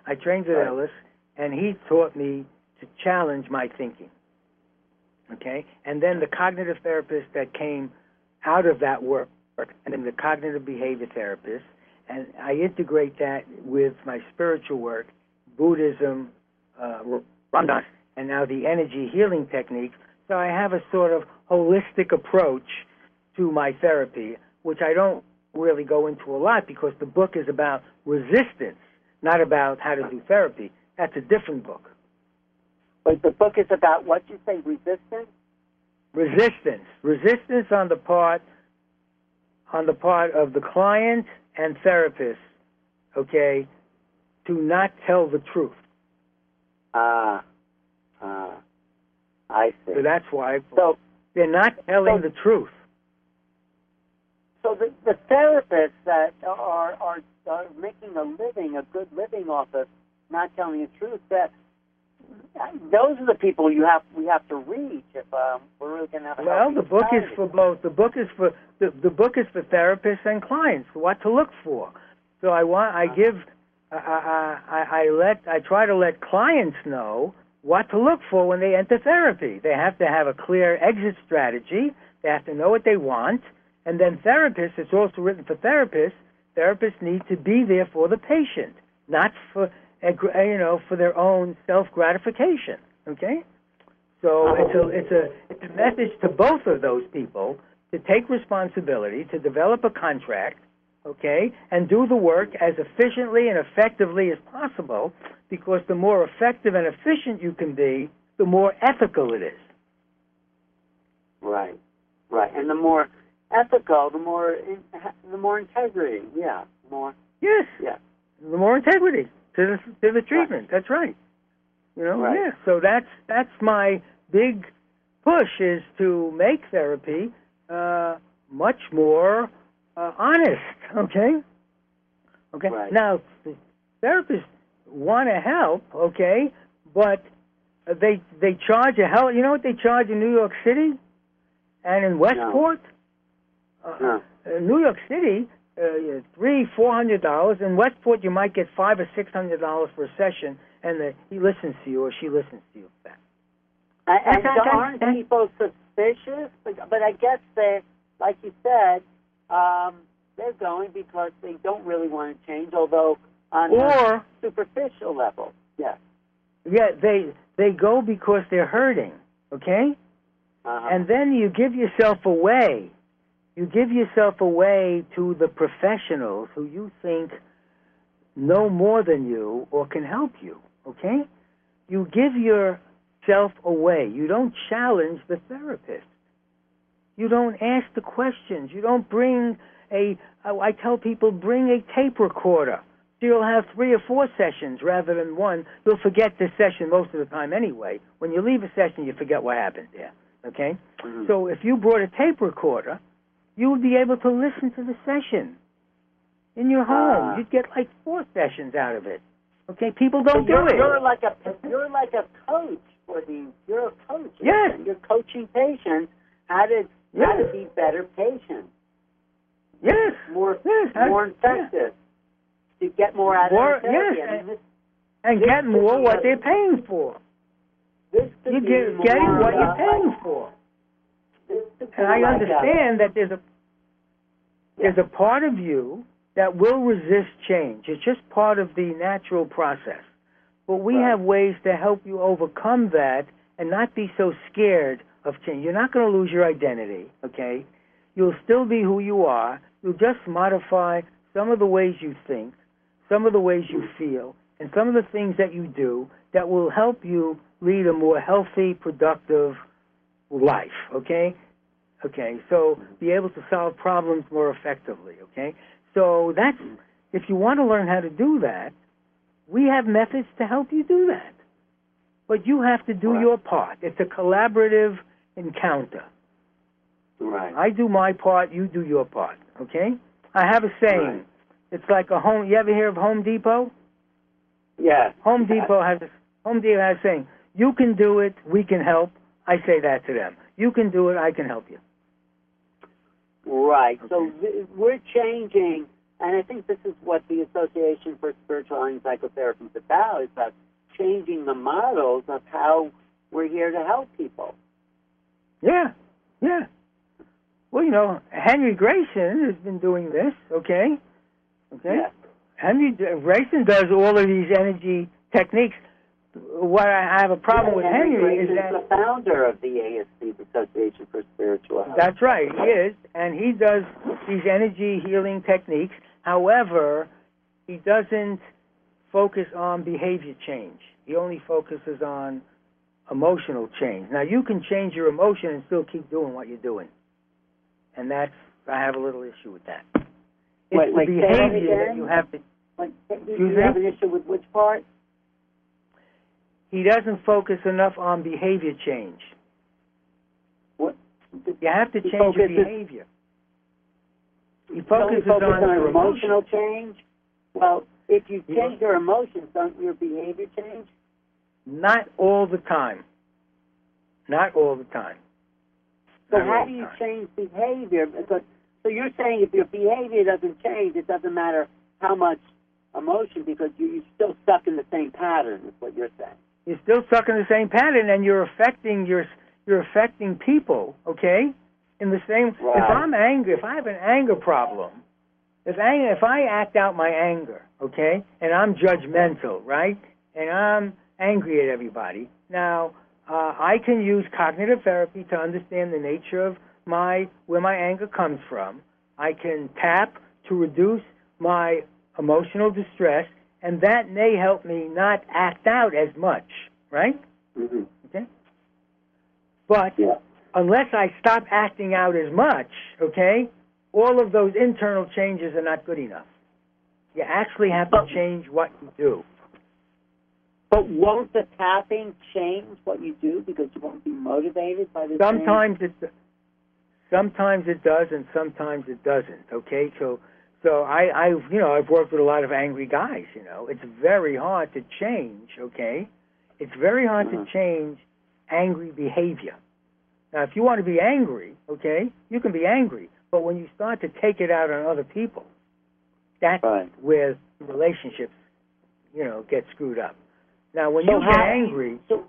I trained with Right. Ellis, and he taught me to challenge my thinking. Okay, and then the cognitive therapist that came out of that work, and then the cognitive behavior therapist, and I integrate that with my spiritual work, Buddhism, uh, Ram Dass, and now the energy healing techniques. So I have a sort of holistic approach to my therapy, which I don't really go into a lot because the book is about resistance, not about how to do therapy. That's a different book. But the book is about what you say resistance. Resistance, resistance on the part on the part of the client and therapists, okay, to not tell the truth. Ah, ah, I see. So that's why So, they're not telling So- the truth. so the, the therapists that are, are are making a living, a good living off of not telling the truth, that those are the people you have we have to reach if um, we're really going to have a Well, the book is for both. The book is for the, the book is for therapists and clients. What to look for. So I want I give I, I, I, I let I try to let clients know what to look for when they enter therapy. They have to have a clear exit strategy. They have to know what they want. And then therapists, it's also written for therapists. Therapists need to be there for the patient, not for you know for their own self gratification. Okay. So it's a it's a it's a message to both of those people to take responsibility, to develop a contract, okay, and do the work as efficiently and effectively as possible because the more effective and efficient you can be, the more ethical it is. Right, right. And the more ethical, the more the more integrity. Yeah, more. Yes. Yeah. The more integrity to the to the treatment. Right. That's right. You know. Right. Yeah. So that's that's my big push is to make therapy uh, much more uh, honest. Okay. Okay. Right. Now, therapists want to help. Okay, but they they charge a hell. You know what they charge in New York City and in Westport? No. Uh, no. Uh, New York City, uh, three, four hundred dollars. In Westport, you might get five or six hundred dollars for a session, and the, he listens to you or she listens to you. That. And, and aren't people suspicious? But I guess they, like you said, um, they're going because they don't really want to change. Although on or, a superficial level, yes. Yeah, they they go because they're hurting. Okay. Uh-huh. And then you give yourself away you give yourself away to the professionals who you think know more than you or can help you, okay? You give yourself away. You don't challenge the therapist. You don't ask the questions. You don't bring a, I tell people, bring a tape recorder. So you'll have three or four sessions rather than one. You'll forget the session most of the time anyway. When you leave a session, you forget what happened there, okay? Mm-hmm. So if you brought a tape recorder, you would be able to listen to the session in your home. Uh, You'd get like four sessions out of it. Okay, people don't do it. You're like a you're like a coach for these. You're a coach. Yes. You're coaching patients how to yes. how to be better patients. Yes. More yes. more effective. To get more out more, of therapy. Yes. Mean, this, and this get more what they're paying for. This could you be get more, getting what uh, you're paying for. And I like understand that there's a there's a part of you that will resist change. It's just part of the natural process. But we Right. have ways to help you overcome that and not be so scared of change. You're not going to lose your identity, okay? You'll still be who you are. You'll just modify some of the ways you think, some of the ways you feel, and some of the things that you do that will help you lead a more healthy, productive life, okay? Okay, so be able to solve problems more effectively, okay? So that's, if you want to learn how to do that, we have methods to help you do that. But you have to do Right. your part. It's a collaborative encounter. Right. I do my part, you do your part, okay? I have a saying. Right. It's like a home, you ever hear of Home Depot? Yeah. Home Depot has a, Home Depot has a saying, you can do it, we can help. I say that to them. You can do it, I can help you. Right. So th- we're changing, and I think this is what the Association for Spiritual Healing Psychotherapy is about. Is about changing the models of how we're here to help people. Yeah, yeah. Well, you know, Henry Grayson has been doing this, okay? Okay? Yeah. Henry Grayson does all of these energy techniques. What I have a problem with Henry is that the founder of the ASC, the Association for Spiritual Health. That's right, he is, and he does these energy healing techniques. However, he doesn't focus on behavior change. He only focuses on emotional change. Now, you can change your emotion and still keep doing what you're doing, and that's I have a little issue with that. It's Wait, the wait, say that behavior that you have to. Like, do you have an issue with which part? He doesn't focus enough on behavior change. What? You have to He change your behavior. He focuses focus on, on your emotional emotion. change. Well, if you change your emotions, don't your behavior change? Not all the time. Not all the time. So Not how do you time. change behavior? Because so you're saying if your behavior doesn't change, it doesn't matter how much emotion because you, you're still stuck in the same pattern. Is what you're saying. You're still stuck in the same pattern, and you're affecting your you're affecting people. Okay, in the same. If I'm angry, if I have an anger problem, if anger, if I act out my anger, okay, and I'm judgmental, right, and I'm angry at everybody. Now, uh, I can use cognitive therapy to understand the nature of my where my anger comes from. I can tap to reduce my emotional distress, and that may help me not act out as much, right? Mm-hmm. Okay. But Yeah. unless I stop acting out as much, okay, all of those internal changes are not good enough. You actually have to change what you do. But won't the tapping change what you do because you won't be motivated by the Sometimes it sometimes it does and sometimes it doesn't, okay? So so I I you know, I've worked with a lot of angry guys, you know. It's very hard to change, okay? It's very hard Uh-huh. to change angry behavior. Now, if you want to be angry, okay, you can be angry, but when you start to take it out on other people, that's Right. where relationships, you know, get screwed up. Now, when So you get angry, So,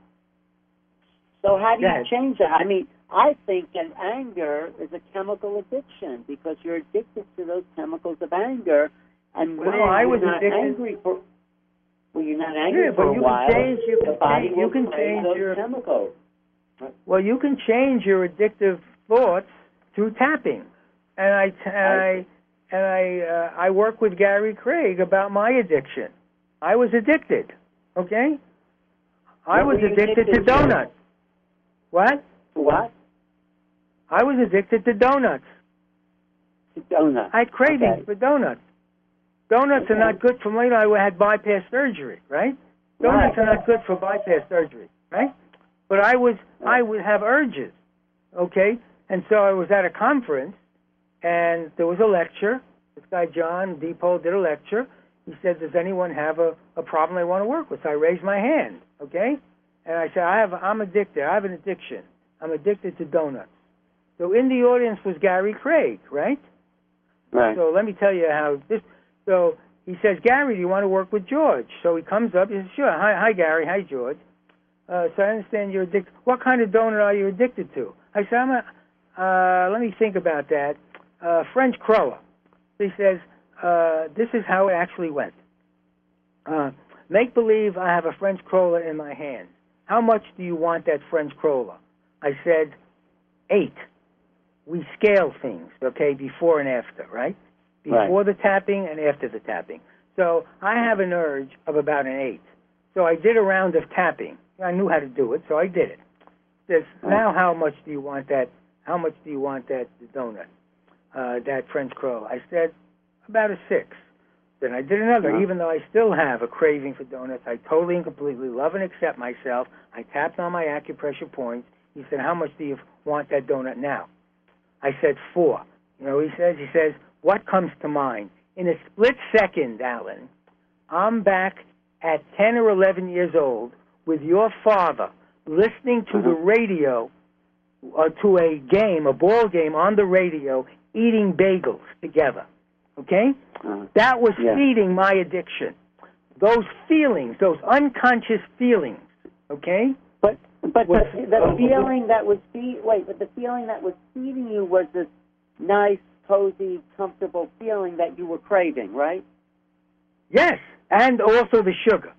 so how do you change that? I mean, I think that anger is a chemical addiction because you're addicted to those chemicals of anger, and Well, when I was not addicted- angry for, well, you're not angry Yeah, for a you can while. change- you the can body change- you can change those your- chemicals. Well, you can change your addictive thoughts through tapping, and I and I and I uh, I work with Gary Craig about my addiction. I was addicted. Okay, I What was addicted to addicted to? donuts. What? What? I was addicted to donuts. To donuts. I had cravings Okay. for donuts. Donuts are not good for me. I had bypass surgery, right? Donuts Right. are not good for bypass surgery, right? But I was I would have urges, okay? And so I was at a conference, and there was a lecture. This guy John Diepold did a lecture. He said, "Does anyone have a, a problem they want to work with?" So I raised my hand, okay? And I said, "I have. I'm addicted. I have an addiction. I'm addicted to donuts." So in the audience was Gary Craig, right? Right. So let me tell you how this. So he says, Gary, do you want to work with George? So he comes up. He says, Sure. Hi, hi, Gary. Hi, George. Uh, so I understand you're addicted. What kind of donut are you addicted to? I said, I'm a. Uh, let me think about that. Uh, French cruller. He says, uh, this is how it actually went. Uh, make believe I have a French cruller in my hand. How much do you want that French cruller? I said, eight. We scale things, okay, before and after, right? Right. Before the tapping and after the tapping. So I have an urge of about an eight. So I did a round of tapping. I knew how to do it, so I did it. Says, Right. now how much do you want that? How much do you want that donut? Uh, that French crow? I said, about a six. Then I did another, Uh-huh. even though I still have a craving for donuts. I totally and completely love and accept myself. I tapped on my acupressure points. He said, How much do you want that donut now? I said, Four. You know, he says, he says, What comes to mind? In a split second, Alan, I'm back at 10 or 11 years old with your father listening to the Uh-huh. radio, uh, to a game, a ball game on the radio, eating bagels together. Okay? Uh, That was Yeah. feeding my addiction. Those feelings, those unconscious feelings, okay? But but the, the feeling that was feed wait, but the feeling that was feeding you was this nice, cozy, comfortable feeling that you were craving, right? Yes, and also the sugar.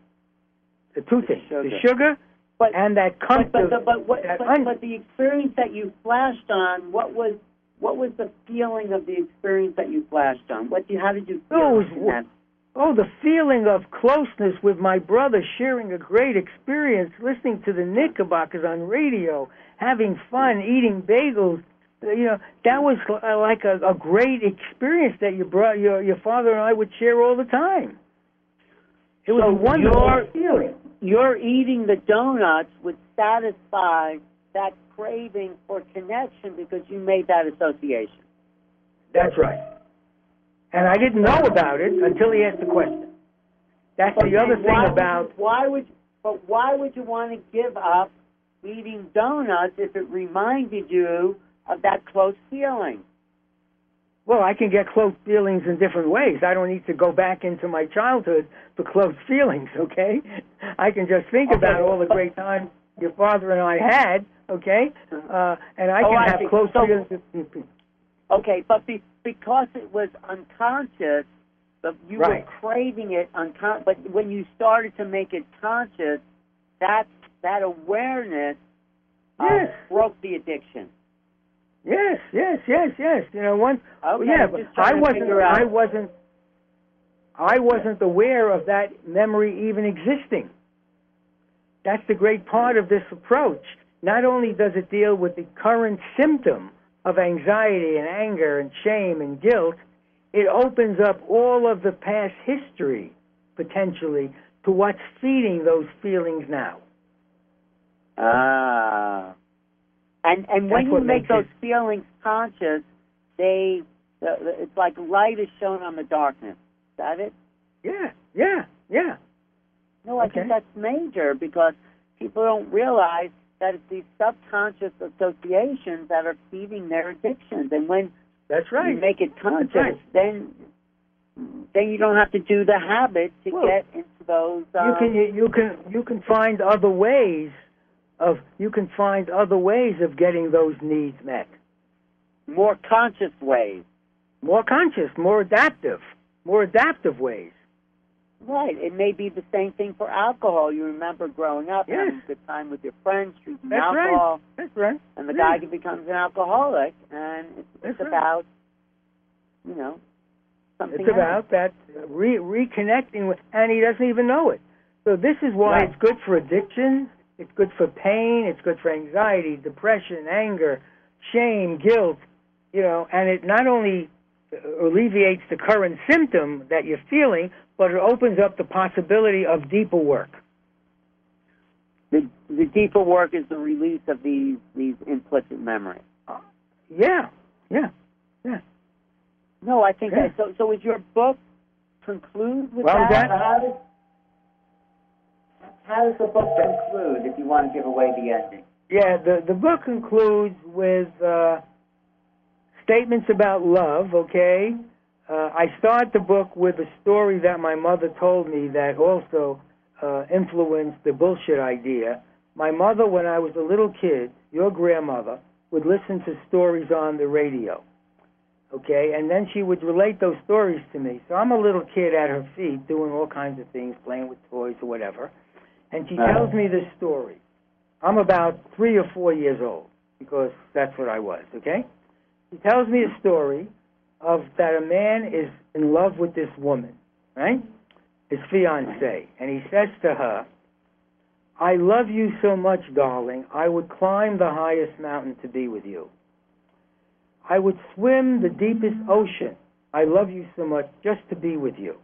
The two things. The sugar. sugar But and that comfort. but, the, but, what, but, un- but the experience that you flashed on, what was what was the feeling of the experience that you flashed on? What how did you feel? It was in that? Oh, the feeling of closeness with my brother, sharing a great experience, listening to the Knickerbockers on radio, having fun, eating bagels. Uh, You know, that was uh, like a, a great experience that your bro- your your father and I would share all the time. It was So a wonderful your- feeling. Your eating the donuts would satisfy that craving for connection because you made that association. That's right. And I didn't know about it until he asked the question. That's But the other thing would about you, why would but why would you want to give up eating donuts if it reminded you of that close feeling? Well, I can get close feelings in different ways. I don't need to go back into my childhood for close feelings, okay? I can just think Okay, about all the great times your father and I had, okay? Uh, and I Oh, can I have see. close So- feelings. Okay, but be, because it was unconscious, but you Right. were craving it uncon- but when you started to make it conscious, that that awareness uh, broke the addiction. Yes, yes, yes, yes. You know, one. Okay, yeah, but I wasn't. I wasn't. I wasn't aware of that memory even existing. That's the great part of this approach. Not only does it deal with the current symptom of anxiety and anger and shame and guilt, it opens up all of the past history potentially to what's feeding those feelings now. Ah. And and when you make those it- feelings conscious, they the, the- it's like light is shown on the darkness. Is that it? Yeah, yeah, yeah. No, I Okay. think that's major because people don't realize that it's these subconscious associations that are feeding their addictions. And when That's right. you make it conscious, right. then then you don't have to do the habit to Well, get into those. Um, you can you, you can you can find other ways of you can find other ways of getting those needs met. more conscious ways. More conscious, more adaptive, more adaptive ways. Right. It may be the same thing for alcohol. You remember growing up Yes. having a good time with your friends, drinking That's alcohol, right. That's right. and the Yeah. guy becomes an alcoholic, and it's, it's right. about, you know, something. It's else. about that re- reconnecting with, and he doesn't even know it. So this is why Right. it's good for addiction. It's good for pain. It's good for anxiety, depression, anger, shame, guilt. You know, and it not only alleviates the current symptom that you're feeling, but it opens up the possibility of deeper work. The the deeper work is the release of these these implicit memories. Yeah, yeah, yeah. No, I think Yeah. So, so is your book conclude with Well, that? that- How does how does the book conclude? If you want to give away the ending. Yeah, the the book concludes with uh, statements about love. Okay, uh, I start the book with a story that my mother told me that also uh, influenced the bullshit idea. My mother, when I was a little kid, your grandmother would listen to stories on the radio. Okay, and then she would relate those stories to me. So I'm a little kid at her feet doing all kinds of things, playing with toys or whatever. And she tells me this story. I'm about three or four years old because that's what I was, okay? She tells me a story of that a man is in love with this woman, right? His fiancee. And he says to her, I love you so much, darling, I would climb the highest mountain to be with you. I would swim the deepest ocean. I love you so much just to be with you.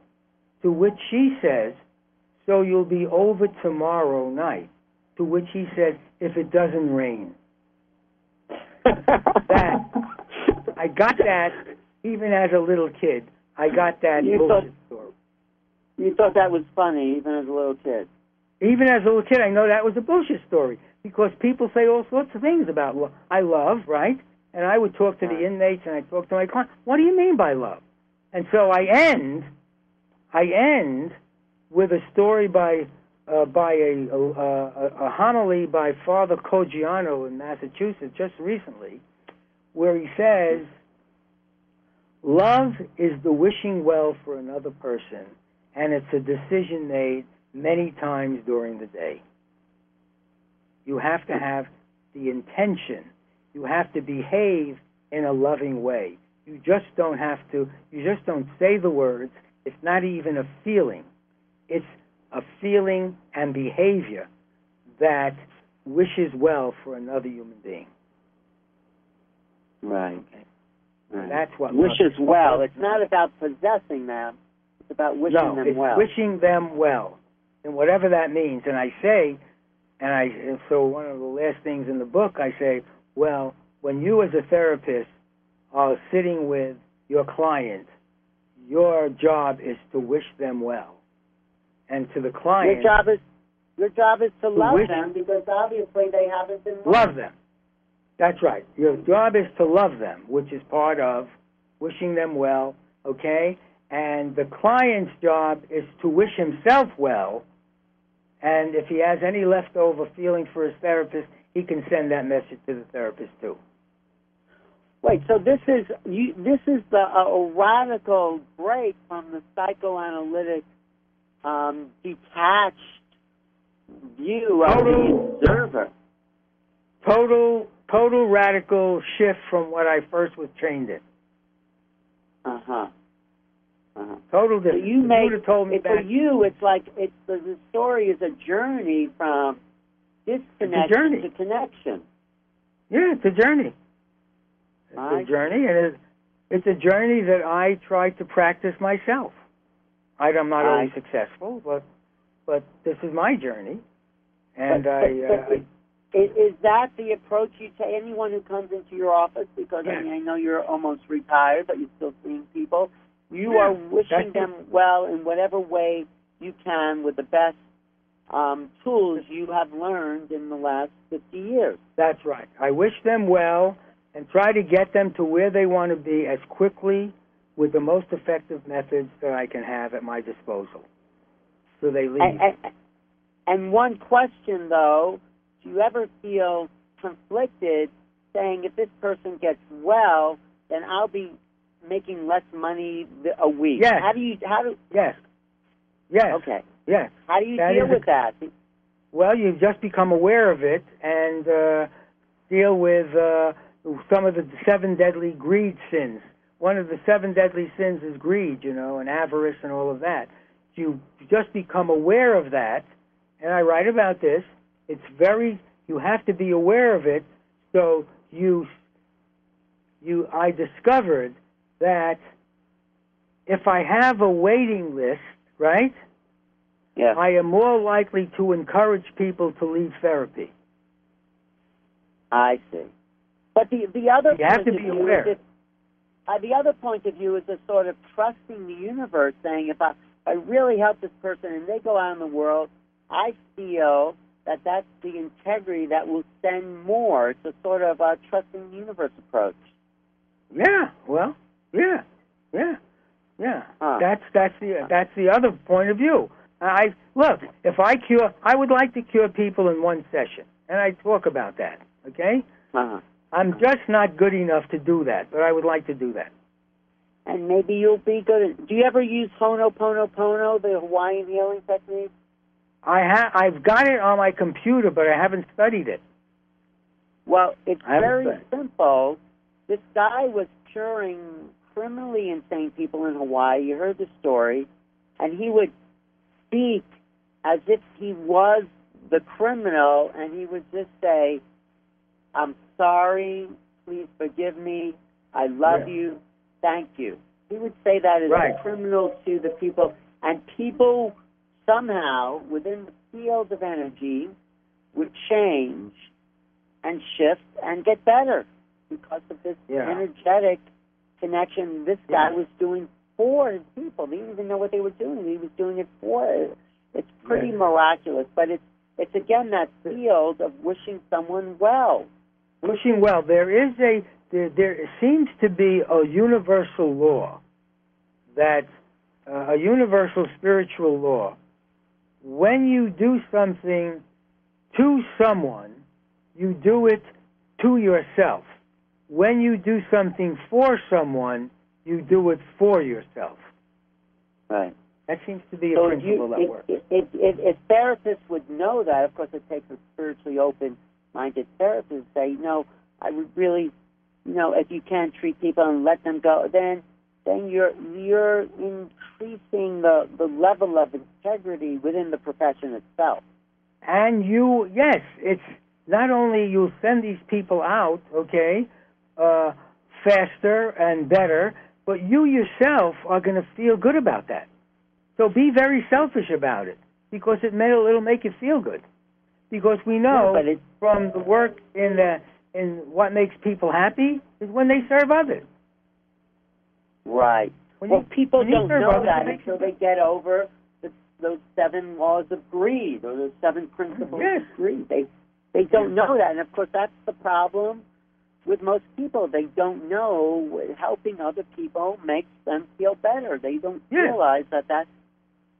To which she says, So you'll be over tomorrow night. To which he says, If it doesn't rain. That. I got that even as a little kid. I got that You bullshit thought- story. You thought that was funny, even as a little kid. Even as a little kid, I know that was a bullshit story because people say all sorts of things about love. I love, right? And I would talk to the inmates and I talk to my clients. What do you mean by love? And so I end, I end with a story by uh, by a, a, a, a homily by Father Coggiano in Massachusetts just recently, where he says, "Love is the wishing well for another person, and it's a decision made many times during the day. You have to have the intention. You have to behave in a loving way. You just don't have to, you just don't say the words. It's not even a feeling. It's a feeling and behavior that wishes well for another human being. Right. Right. That's what wishes well. It's not about possessing them. It's about wishing no, them it's well. wishing them well, and whatever that means. And I say, and I and so one of the last things in the book, I say, well, when you as a therapist are sitting with your client, your job is to wish them well, and to the client, your job is your job is to love them because obviously they haven't been loved. love them. That's right. Your job is to love them, which is part of wishing them well. Okay, and the client's job is to wish himself well. And if he has any leftover feeling for his therapist, he can send that message to the therapist too. Wait, so this is you, this is the radical break from the psychoanalytic um, detached view of Total- the observer. Total total radical shift from what I first was trained in. Uh huh. Uh-huh. Total So you If make have told me for you. It's like it's the, the story is a journey from disconnection journey. to connection. Yeah, it's a journey. It's I- a journey, and it's, it's a journey that I try to practice myself. I, I'm not I- always successful, but but this is my journey, and But- I, but- uh, but Is, is that the approach you take? Anyone who comes into your office, because I mean, I know you're almost retired, but you're still seeing people. You Yeah, are wishing it. them well in whatever way you can with the best um, tools you have learned in the last 50 years. That's right. I wish them well and try to get them to where they want to be as quickly with the most effective methods that I can have at my disposal. So they leave. And, and, and one question, though, you ever feel conflicted saying if this person gets well, then I'll be making less money a week? Yes. How do you, how do, yes. Yes. okay. Yes. How do you That deal is a- with that? Well, you just become aware of it and uh, deal with uh, some of the seven deadly greed sins. One of the seven deadly sins is greed, you know, and avarice and all of that. You just become aware of that, and I write about this. It's very you have to be aware of it. So you you I discovered that if I have a waiting list, right? Yeah. I am more likely to encourage people to leave therapy. I see. But the the other You have point to be aware. uh, the other point of view is a sort of trusting the universe, saying if I, if I really help this person and they go out in the world, I feel that that's the integrity that will send more. It's a sort of a trusting universe approach. Yeah, well, yeah, yeah, yeah. Huh. That's that's the that's the other point of view. I look if I cure, I would like to cure people in one session, and I talk about that. Okay, Uh-huh. I'm just not good enough to do that, but I would like to do that. And maybe you'll be good. At, do you ever use Ho'oponopono, the Hawaiian healing technique? I ha- I've got it on my computer, but I haven't studied it. Well, it's very simple. This guy was curing criminally insane people in Hawaii. You heard the story. And he would speak as if he was the criminal, and he would just say, I'm sorry, please forgive me, I love Yeah. you, thank you. He would say that as Right. a criminal to the people, and people somehow, within the field of energy, would change and shift and get better because of this Yeah. energetic connection this guy Yeah. was doing for his people. They didn't even know what they were doing. He was doing it for. It's pretty Yes. miraculous, but it's it's again that field of wishing someone well. Wishing well. There is a there, there seems to be a universal law that uh, a universal spiritual law. When you do something to someone, you do it to yourself. When you do something for someone, you do it for yourself. Right. That seems to be a So principle you, that if, works. if, if, if therapists would know that, of course, it takes a spiritually open-minded therapist to say, no, I would really, you know, if you can't treat people and let them go, then then you're you're increasing the the level of integrity within the profession itself. And you, yes, it's not only you'll send these people out, okay, uh, faster and better, but you yourself are going to feel good about that. So be very selfish about it because it may, it'll make you feel good. Because we know Yeah, from the work in the in what makes people happy is when they serve others. Right. When well, you- people don't know that until they get over the, those seven laws of greed or those seven principles Yes. of greed. They they don't know that, and of course that's the problem with most people. They don't know helping other people makes them feel better. They don't Yeah. realize that that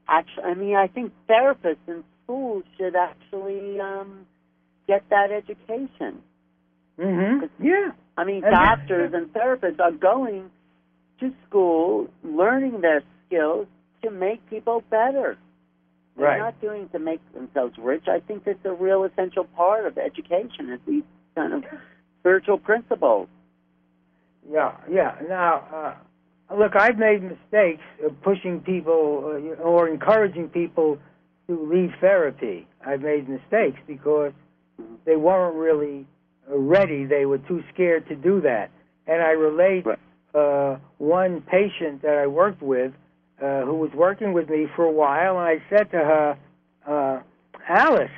actually. I mean, I think therapists in schools should actually um, get that education. hmm Yeah. I mean, And doctors and therapists are going to school, learning their skills to make people better. They're Right. not doing it to make themselves rich. I think that's a real essential part of education is these kind of spiritual principles. Yeah, yeah. Now, uh, look, I've made mistakes of pushing people uh, or encouraging people to leave therapy. I've made mistakes because they weren't really ready. They were too scared to do that. And I relate Right. Uh, one patient that I worked with uh, who was working with me for a while, and I said to her, uh, Alice,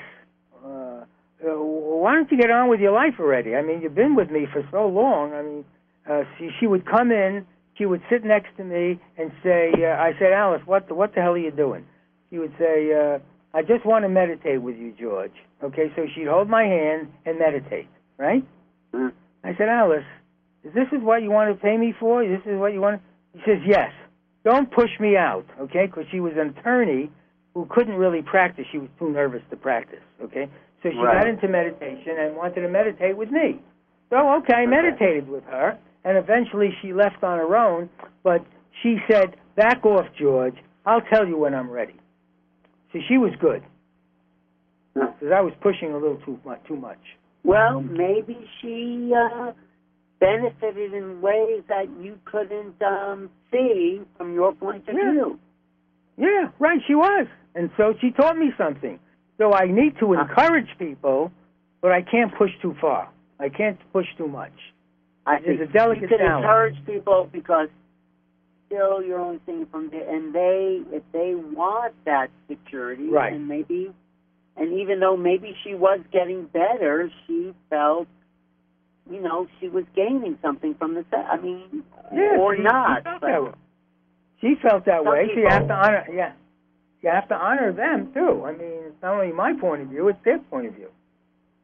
uh, uh, why don't you get on with your life already? I mean, you've been with me for so long. I mean, uh, she, she would come in, she would sit next to me and say, uh, I said, Alice, what the, what the hell are you doing? She would say, uh, I just want to meditate with you, George. Okay, so she'd hold my hand and meditate, right? Mm. I said, Alice, is this is what you want to pay me for? This is what you want? She says, yes. Don't push me out, okay? Because she was an attorney who couldn't really practice. She was too nervous to practice, okay? So she Right. got into meditation and wanted to meditate with me. So, okay, I meditated with her, and eventually she left on her own, but she said, back off, George. I'll tell you when I'm ready. So she was good, because I was pushing a little too much. Too much. Well, maybe she uh, benefited in ways that you couldn't um, see from your point of Yeah. view. Yeah, right, she was. And so she taught me something. So I need to Uh. encourage people, but I can't push too far. I can't push too much. I think a delicate you can balance. encourage people because still you're only seeing from the and they if they want that security Right. and maybe and even though maybe she was getting better, she felt you know she was gaining something from the set. I mean, Yeah, or she, not. She felt but- that way. She felt that way. You have to honor. Yeah, you have to honor them too. I mean, it's not only my point of view; it's their point of view.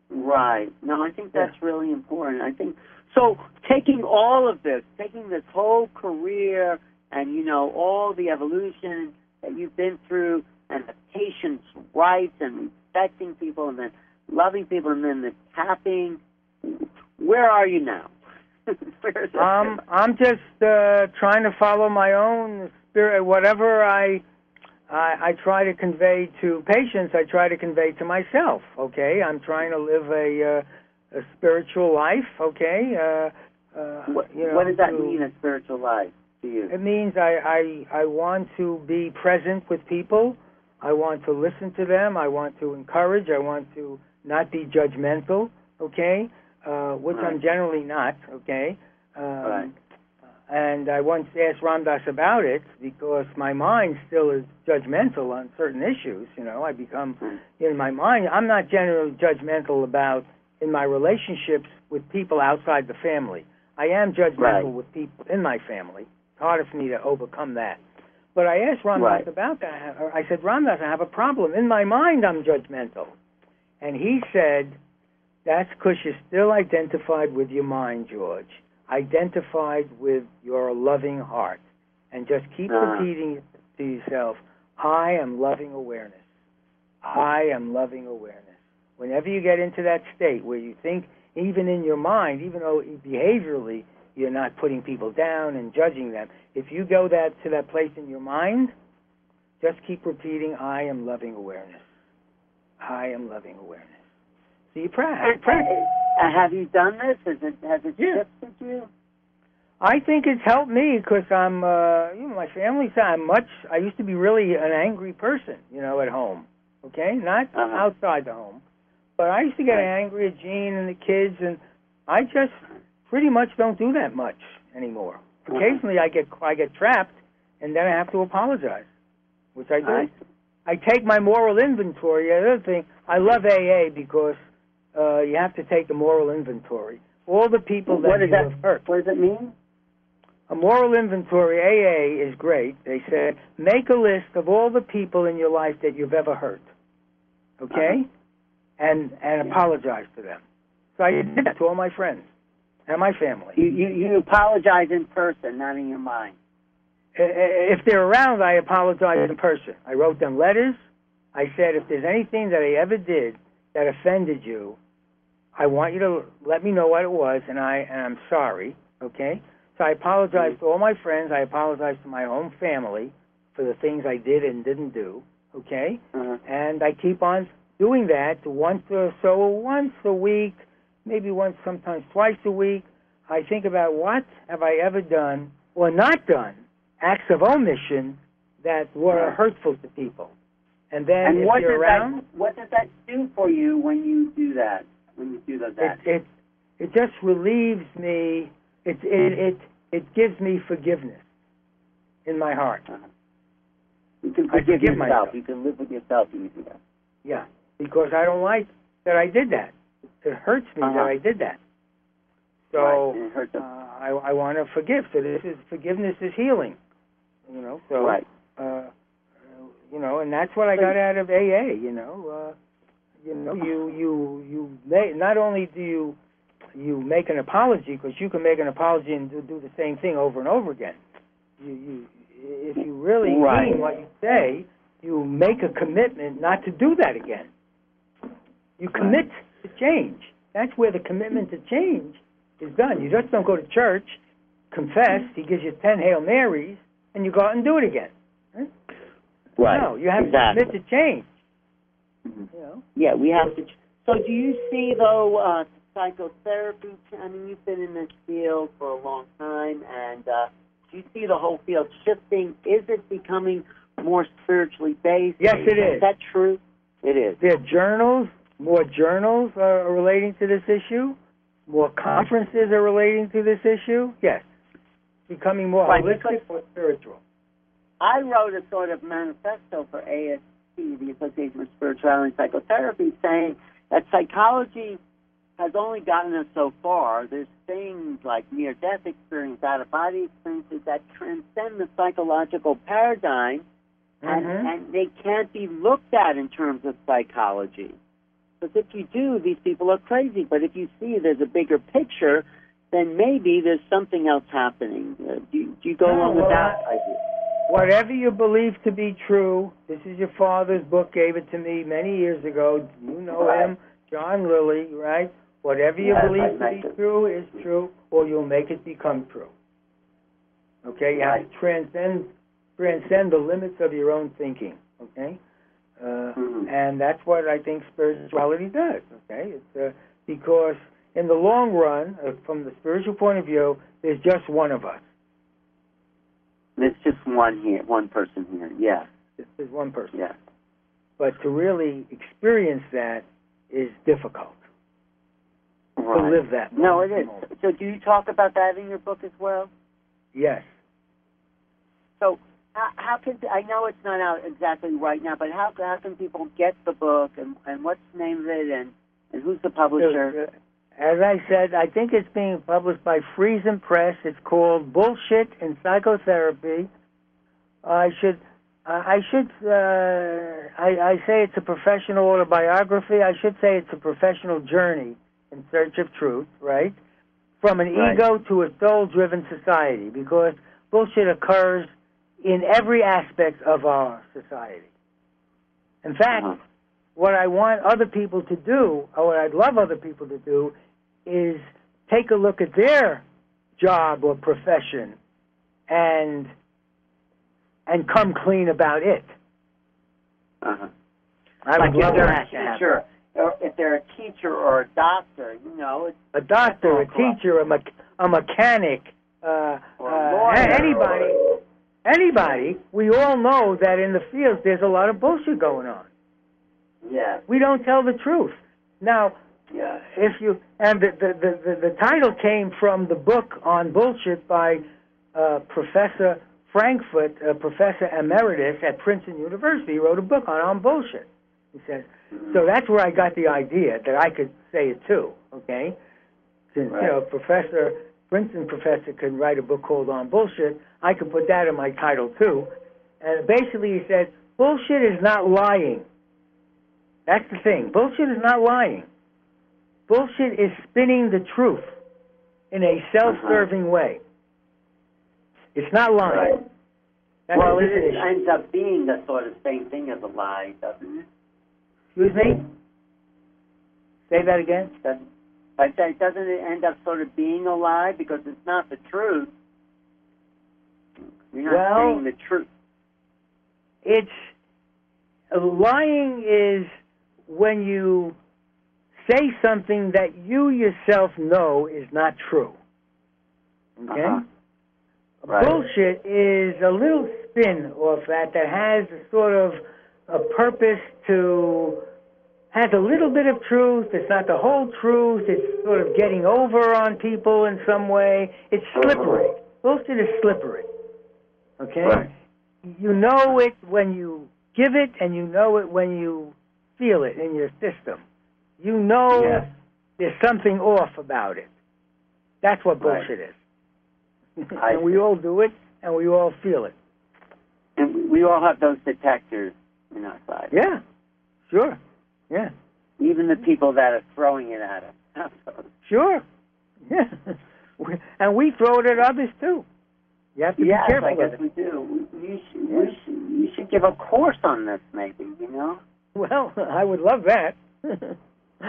Right. No, I think that's really important. I think so. Taking all of this, taking this whole career, and you know all the evolution that you've been through, and the patient's rights, and respecting people, and then loving people, and then the tapping. Where are you now? Um, I'm just uh, trying to follow my own spirit. Whatever I, I, I try to convey to patients, I try to convey to myself. Okay, I'm trying to live a, uh, a spiritual life. Okay, uh, uh, what, you know, what does that to- mean, a spiritual life to you? It means I, I I want to be present with people. I want to listen to them. I want to encourage. I want to not be judgmental. Okay, uh, which I'm generally not. Okay. Um, Right. And I once asked Ram Dass about it because my mind still is judgmental on certain issues. You know, I become Mm. in my mind. I'm not generally judgmental about in my relationships with people outside the family. I am judgmental Right. with people in my family. It's harder for me to overcome that. But I asked Ram Dass Right. about that. I said, Ram Dass, I have a problem. In my mind, I'm judgmental. And he said, that's because you're still identified with your mind, George. Identified with your loving heart. And just keep Uh-huh. repeating to yourself, I am loving awareness. I am loving awareness. Whenever you get into that state where you think, even in your mind, even though behaviorally you're not putting people down and judging them, if you go that to that place in your mind, just keep repeating, I am loving awareness. I am loving awareness. So you pra- practice. Uh, have you done this? Has it has it Yeah. shifted you? I think it's helped me because I'm, uh, you know, my family side. I'm much. I used to be really an angry person, you know, at home. Okay, not Uh-huh. outside the home, but I used to get Right. angry at Gene and the kids, and I just pretty much don't do that much anymore. Uh-huh. Occasionally, I get I get trapped, and then I have to apologize, which I do. I- I take my moral inventory. The other thing, I love AA because uh, you have to take a moral inventory. All the people that what does you that have hurt. what does it mean? A moral inventory, AA, is great. They said, make a list of all the people in your life that you've ever hurt. Okay? And and Yeah. apologize to them. So I did that to all my friends and my family. You you, you apologize in person, not in your mind. If they're around, I apologize in person. I wrote them letters. I said, if there's anything that I ever did that offended you, I want you to let me know what it was, and I and I'm sorry. Okay? So I apologize to all my friends. I apologize to my own family for the things I did and didn't do. Okay? Uh-huh. and I keep on doing that once or so once a week. maybe once, sometimes twice a week. I think about what have I ever done or not done, acts of omission that were hurtful to people. And then and if what you're does around, that what does that do for you when you do that? When you do those it, it it just relieves me. It it it it gives me forgiveness in my heart. You can forgive yourself. myself. You can live with yourself easier. Yeah, because I don't like that I did that. It hurts me Uh-huh. that I did that. So right. and it hurts uh. I I want to forgive. So this is forgiveness is healing. You know. So right. uh, you know, and that's what I got out of AA. You know, uh, you know, you you you may, not only do you you make an apology because you can make an apology and do, do the same thing over and over again. You you if you really Right. mean what you say, you make a commitment not to do that again. You commit to change. That's where the commitment to change is done. You just don't go to church, confess, he gives you ten Hail Marys, and you go out and do it again. Right. No, you have exactly. to commit to change. Mhm. You know. Yeah, we have to. So, do you see though uh, psychotherapy? I mean, you've been in this field for a long time, and uh, do you see the whole field shifting? Is it becoming more spiritually based? Yes, it is. Is that true? It is. There are journals, more journals are relating to this issue. More conferences are relating to this issue. Yes. Becoming more Right, holistic or spiritual. I wrote a sort of manifesto for ASP, the Association of Spirituality and Psychotherapy, saying that psychology has only gotten us so far. There's things like near death experience, out of body experiences that transcend the psychological paradigm and, Mhm. and they can't be looked at in terms of psychology. Because if you do, these people are crazy. But if you see there's a bigger picture, then maybe there's something else happening. Uh, do, you- do you go along with that idea? Whatever you believe to be true, this is your father's book, gave it to me many years ago. You know Right. him, John Lilly, right? Whatever you believe to be it. true is true, or you'll make it become true. Okay, you have to transcend transcend the limits of your own thinking. Okay, uh, Mhm. and that's what I think spirituality does. Okay, it's uh, because in the long run, uh, from the spiritual point of view, there's just one of us. It's just one here, one person here. Yeah, There's one person. yeah. But to really experience that is difficult. Right. To live that. No, it is. moment. So, do you talk about that in your book as well? Yes. So, how, how can I know it's not out exactly right now, but how how can people get the book and and what's the name of it and and who's the publisher? Uh, As I said, I think it's being published by Friesen Press. It's called Bullshit in Psychotherapy. I should, I should, uh, I, I say it's a professional autobiography. I should say it's a professional journey in search of truth, right? From an Right. ego to a soul-driven society, because bullshit occurs in every aspect of our society. In fact, Uh-huh. what I want other people to do, or what I'd love other people to do, is take a look at their job or profession and and come clean about it. Uh-huh. I like would love that a to happen. teacher, or if they're a teacher or a doctor, you know, A doctor, a teacher, a, me- a mechanic, uh, uh, anybody, anybody. We all know that in the fields there's a lot of bullshit going on. yeah, We don't tell the truth. Now, yeah. if you and the the, the, the, the title came from the book on bullshit by uh, Professor Frankfurt, uh, Professor Emeritus at Princeton University. He wrote a book on on bullshit. He says so. That's where I got the idea that I could say it too. Okay, since Right. you know Professor Princeton professor could write a book called on bullshit, I could put that in my title too. And basically, he said bullshit is not lying. That's the thing. Bullshit is not lying. Bullshit is spinning the truth in a self-serving uh-huh. way. It's not lying. Right. That's well, it is, ends up being the sort of same thing as a lie, doesn't it? Excuse me? Say that again? I say, doesn't it end up sort of being a lie because it's not the truth? You're not Well- saying the truth. It's lying is when you say something that you yourself know is not true. Okay? Uh-huh. Right. Bullshit is a little spin off that that has a sort of a purpose to has a little bit of truth. It's not the whole truth. It's sort of getting over on people in some way. It's slippery. Bullshit is slippery. Okay? Right. You know it when you give it, and you know it when you feel it in your system. You know Yes. there's something off about it. That's what Right. bullshit is. And we all do it, and we all feel it. And we- all have those detectors in our side. Yeah, sure. Yeah, Even the people that are throwing it at us. sure. Yeah, and we throw it at others too. You have to Yes, be careful Yes, I guess it. we do. You, should, we should, you should give a course on this, maybe, you know? Well, I would love that.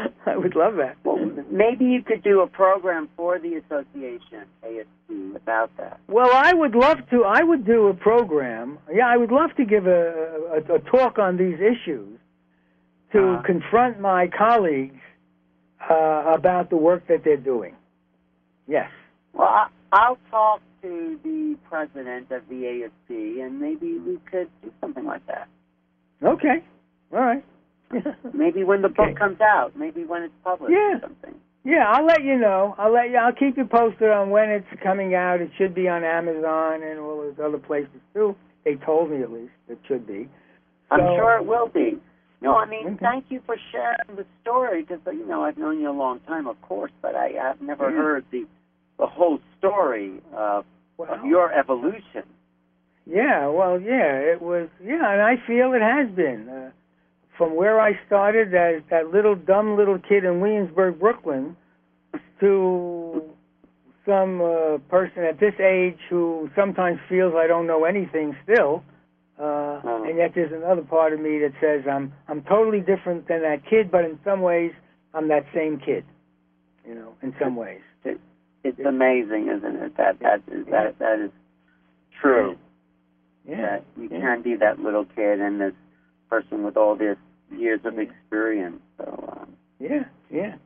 I would love that. Well, maybe you could do a program for the association, ASC, about that. Well, I would love to. I would do a program. Yeah, I would love to give a a, a talk on these issues to Uh-huh. confront my colleagues uh, about the work that they're doing. Yes. Well, I, I'll talk to the president of the ASC, and maybe we could do something like that. Okay. All right. Maybe when the book comes out, maybe when it's published Yeah. or something. Yeah, I'll let you know. I'll let you. I'll keep you posted on when it's coming out. It should be on Amazon and all those other places too. They told me at least it should be. I'm sure it will be. No, I mean, Okay. thank you for sharing the story because you know I've known you a long time, of course, but I have never Yeah. heard the the whole story of, Well, of your evolution. Yeah, well, yeah, it was. Yeah, and I feel it has been. Uh, from where I started as that little dumb little kid in Williamsburg, Brooklyn, to some uh, person at this age who sometimes feels I don't know anything still. Uh, Oh. and yet there's another part of me that says I'm I'm totally different than that kid, but in some ways I'm that same kid. You know, in some ways. It's amazing, isn't it? That that is that that is true. Yeah. You yeah. can be that little kid and this person with all this years of experience. So, um, Yeah, yeah.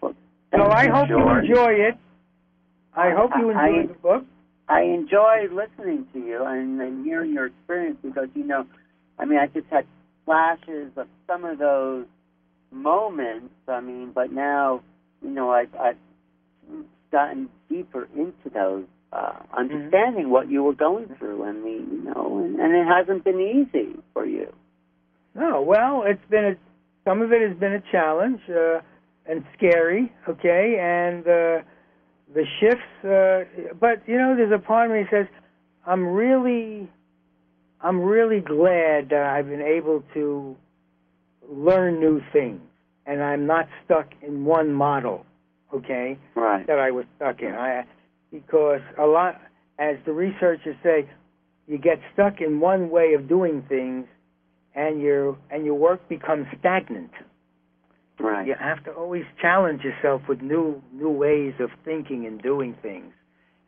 well, So I hope George. you enjoy it. I hope you I- enjoy the book. I enjoy listening to you and, and hearing your experience because you know, I mean, I just had flashes of some of those moments. I mean, but now, you know, I've, I've gotten deeper into those, uh, understanding what you were going through, and the, you know, and, and it hasn't been easy for you. No, well, it's been a some of it has been a challenge uh, and scary. Okay, and uh, the shifts. Uh, but you know, there's a part of me that says, I'm really, I'm really glad that I've been able to learn new things, and I'm not stuck in one model. Okay. Right. that I was stuck in. I because a lot, as the researchers say, you get stuck in one way of doing things, and your and your work becomes stagnant. Right. You have to always challenge yourself with new new ways of thinking and doing things.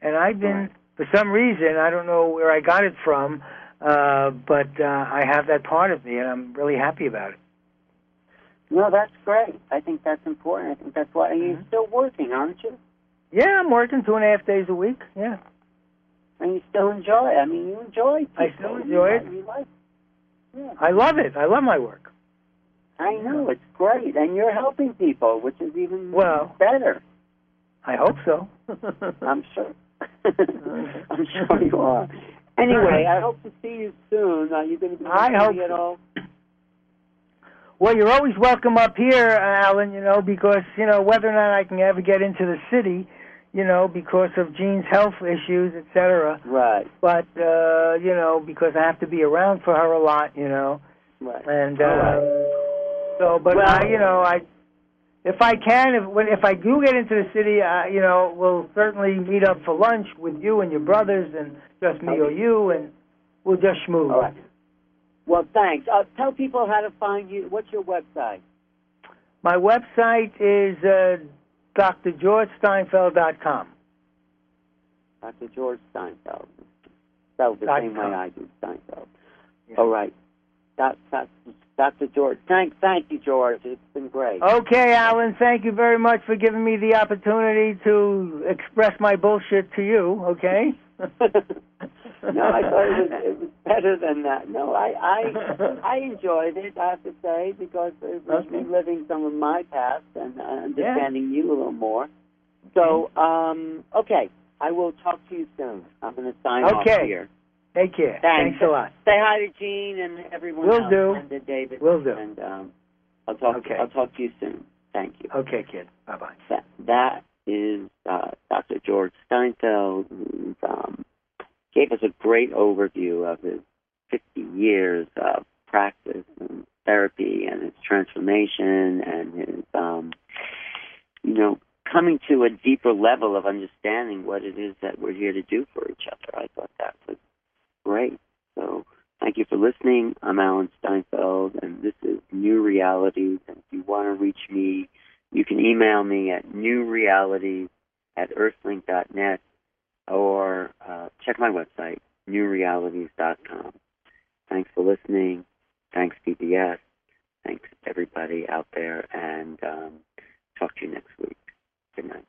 And I've been, Right. for some reason, I don't know where I got it from, uh, but uh, I have that part of me, and I'm really happy about it. No, that's great. I think that's important. I think that's why and you're still working, aren't you? Yeah, I'm working two and a half days a week. Yeah. And you still enjoy it. I mean, you enjoy people. I still You enjoy like- You like Yeah. I love it. I love my work. I know it's great, and you're helping people, which is even Well. better. I hope so. I'm sure. I'm sure you are. Anyway, I hope to see you soon. Are you going to be I hope at all? Well, you're always welcome up here, Alan. You know, because you know whether or not I can ever get into the city, you know, because of Jean's health issues, etc. Right. But uh, you know, because I have to be around for her a lot, you know, Right. and um, right. so. But Well- I, you know, I, if I can, if when if I do get into the city, uh, you know, we'll certainly meet up for lunch with you and your brothers, and just me or you, and we'll just schmooze. All right. Well, thanks. Uh, tell people how to find you. What's your website? My website is uh, drgeorgesteinfeld.com. Dr. George Steinfeld. Spelled the same way I do, Steinfeld. Yeah. All right. Dot, Dr. George. Thank, thank you, George. It's been great. Okay, Alan. Thank you very much for giving me the opportunity to express my bullshit to you. Okay. no, I thought it was, it was better than that. No, I I I enjoyed it. I have to say because it was Okay. reliving some of my past and uh, understanding you a little more. So, um, okay, I will talk to you soon. I'm going to sign off Okay. here. Take care. Thanks. Thanks a lot. Say hi to Gene and everyone Will else do. and to David. Will do. And um, I'll talk. Okay. I'll talk to you soon. Thank you. Okay, kid. Bye bye. That, that is uh, Dr. George Steinfeld, who um, gave us a great overview of his 50 years of practice and therapy and his transformation and his, um, you know, coming to a deeper level of understanding what it is that we're here to do for each other. I thought that was great. So thank you for listening. I'm Alan Steinfeld, and this is New Realities. And if you want to reach me, you can email me at newrealities at earthlink.net or uh, check my website, newrealities.com. Thanks for listening. Thanks, PBS. Thanks, everybody out there. And um, talk to you next week. Good night.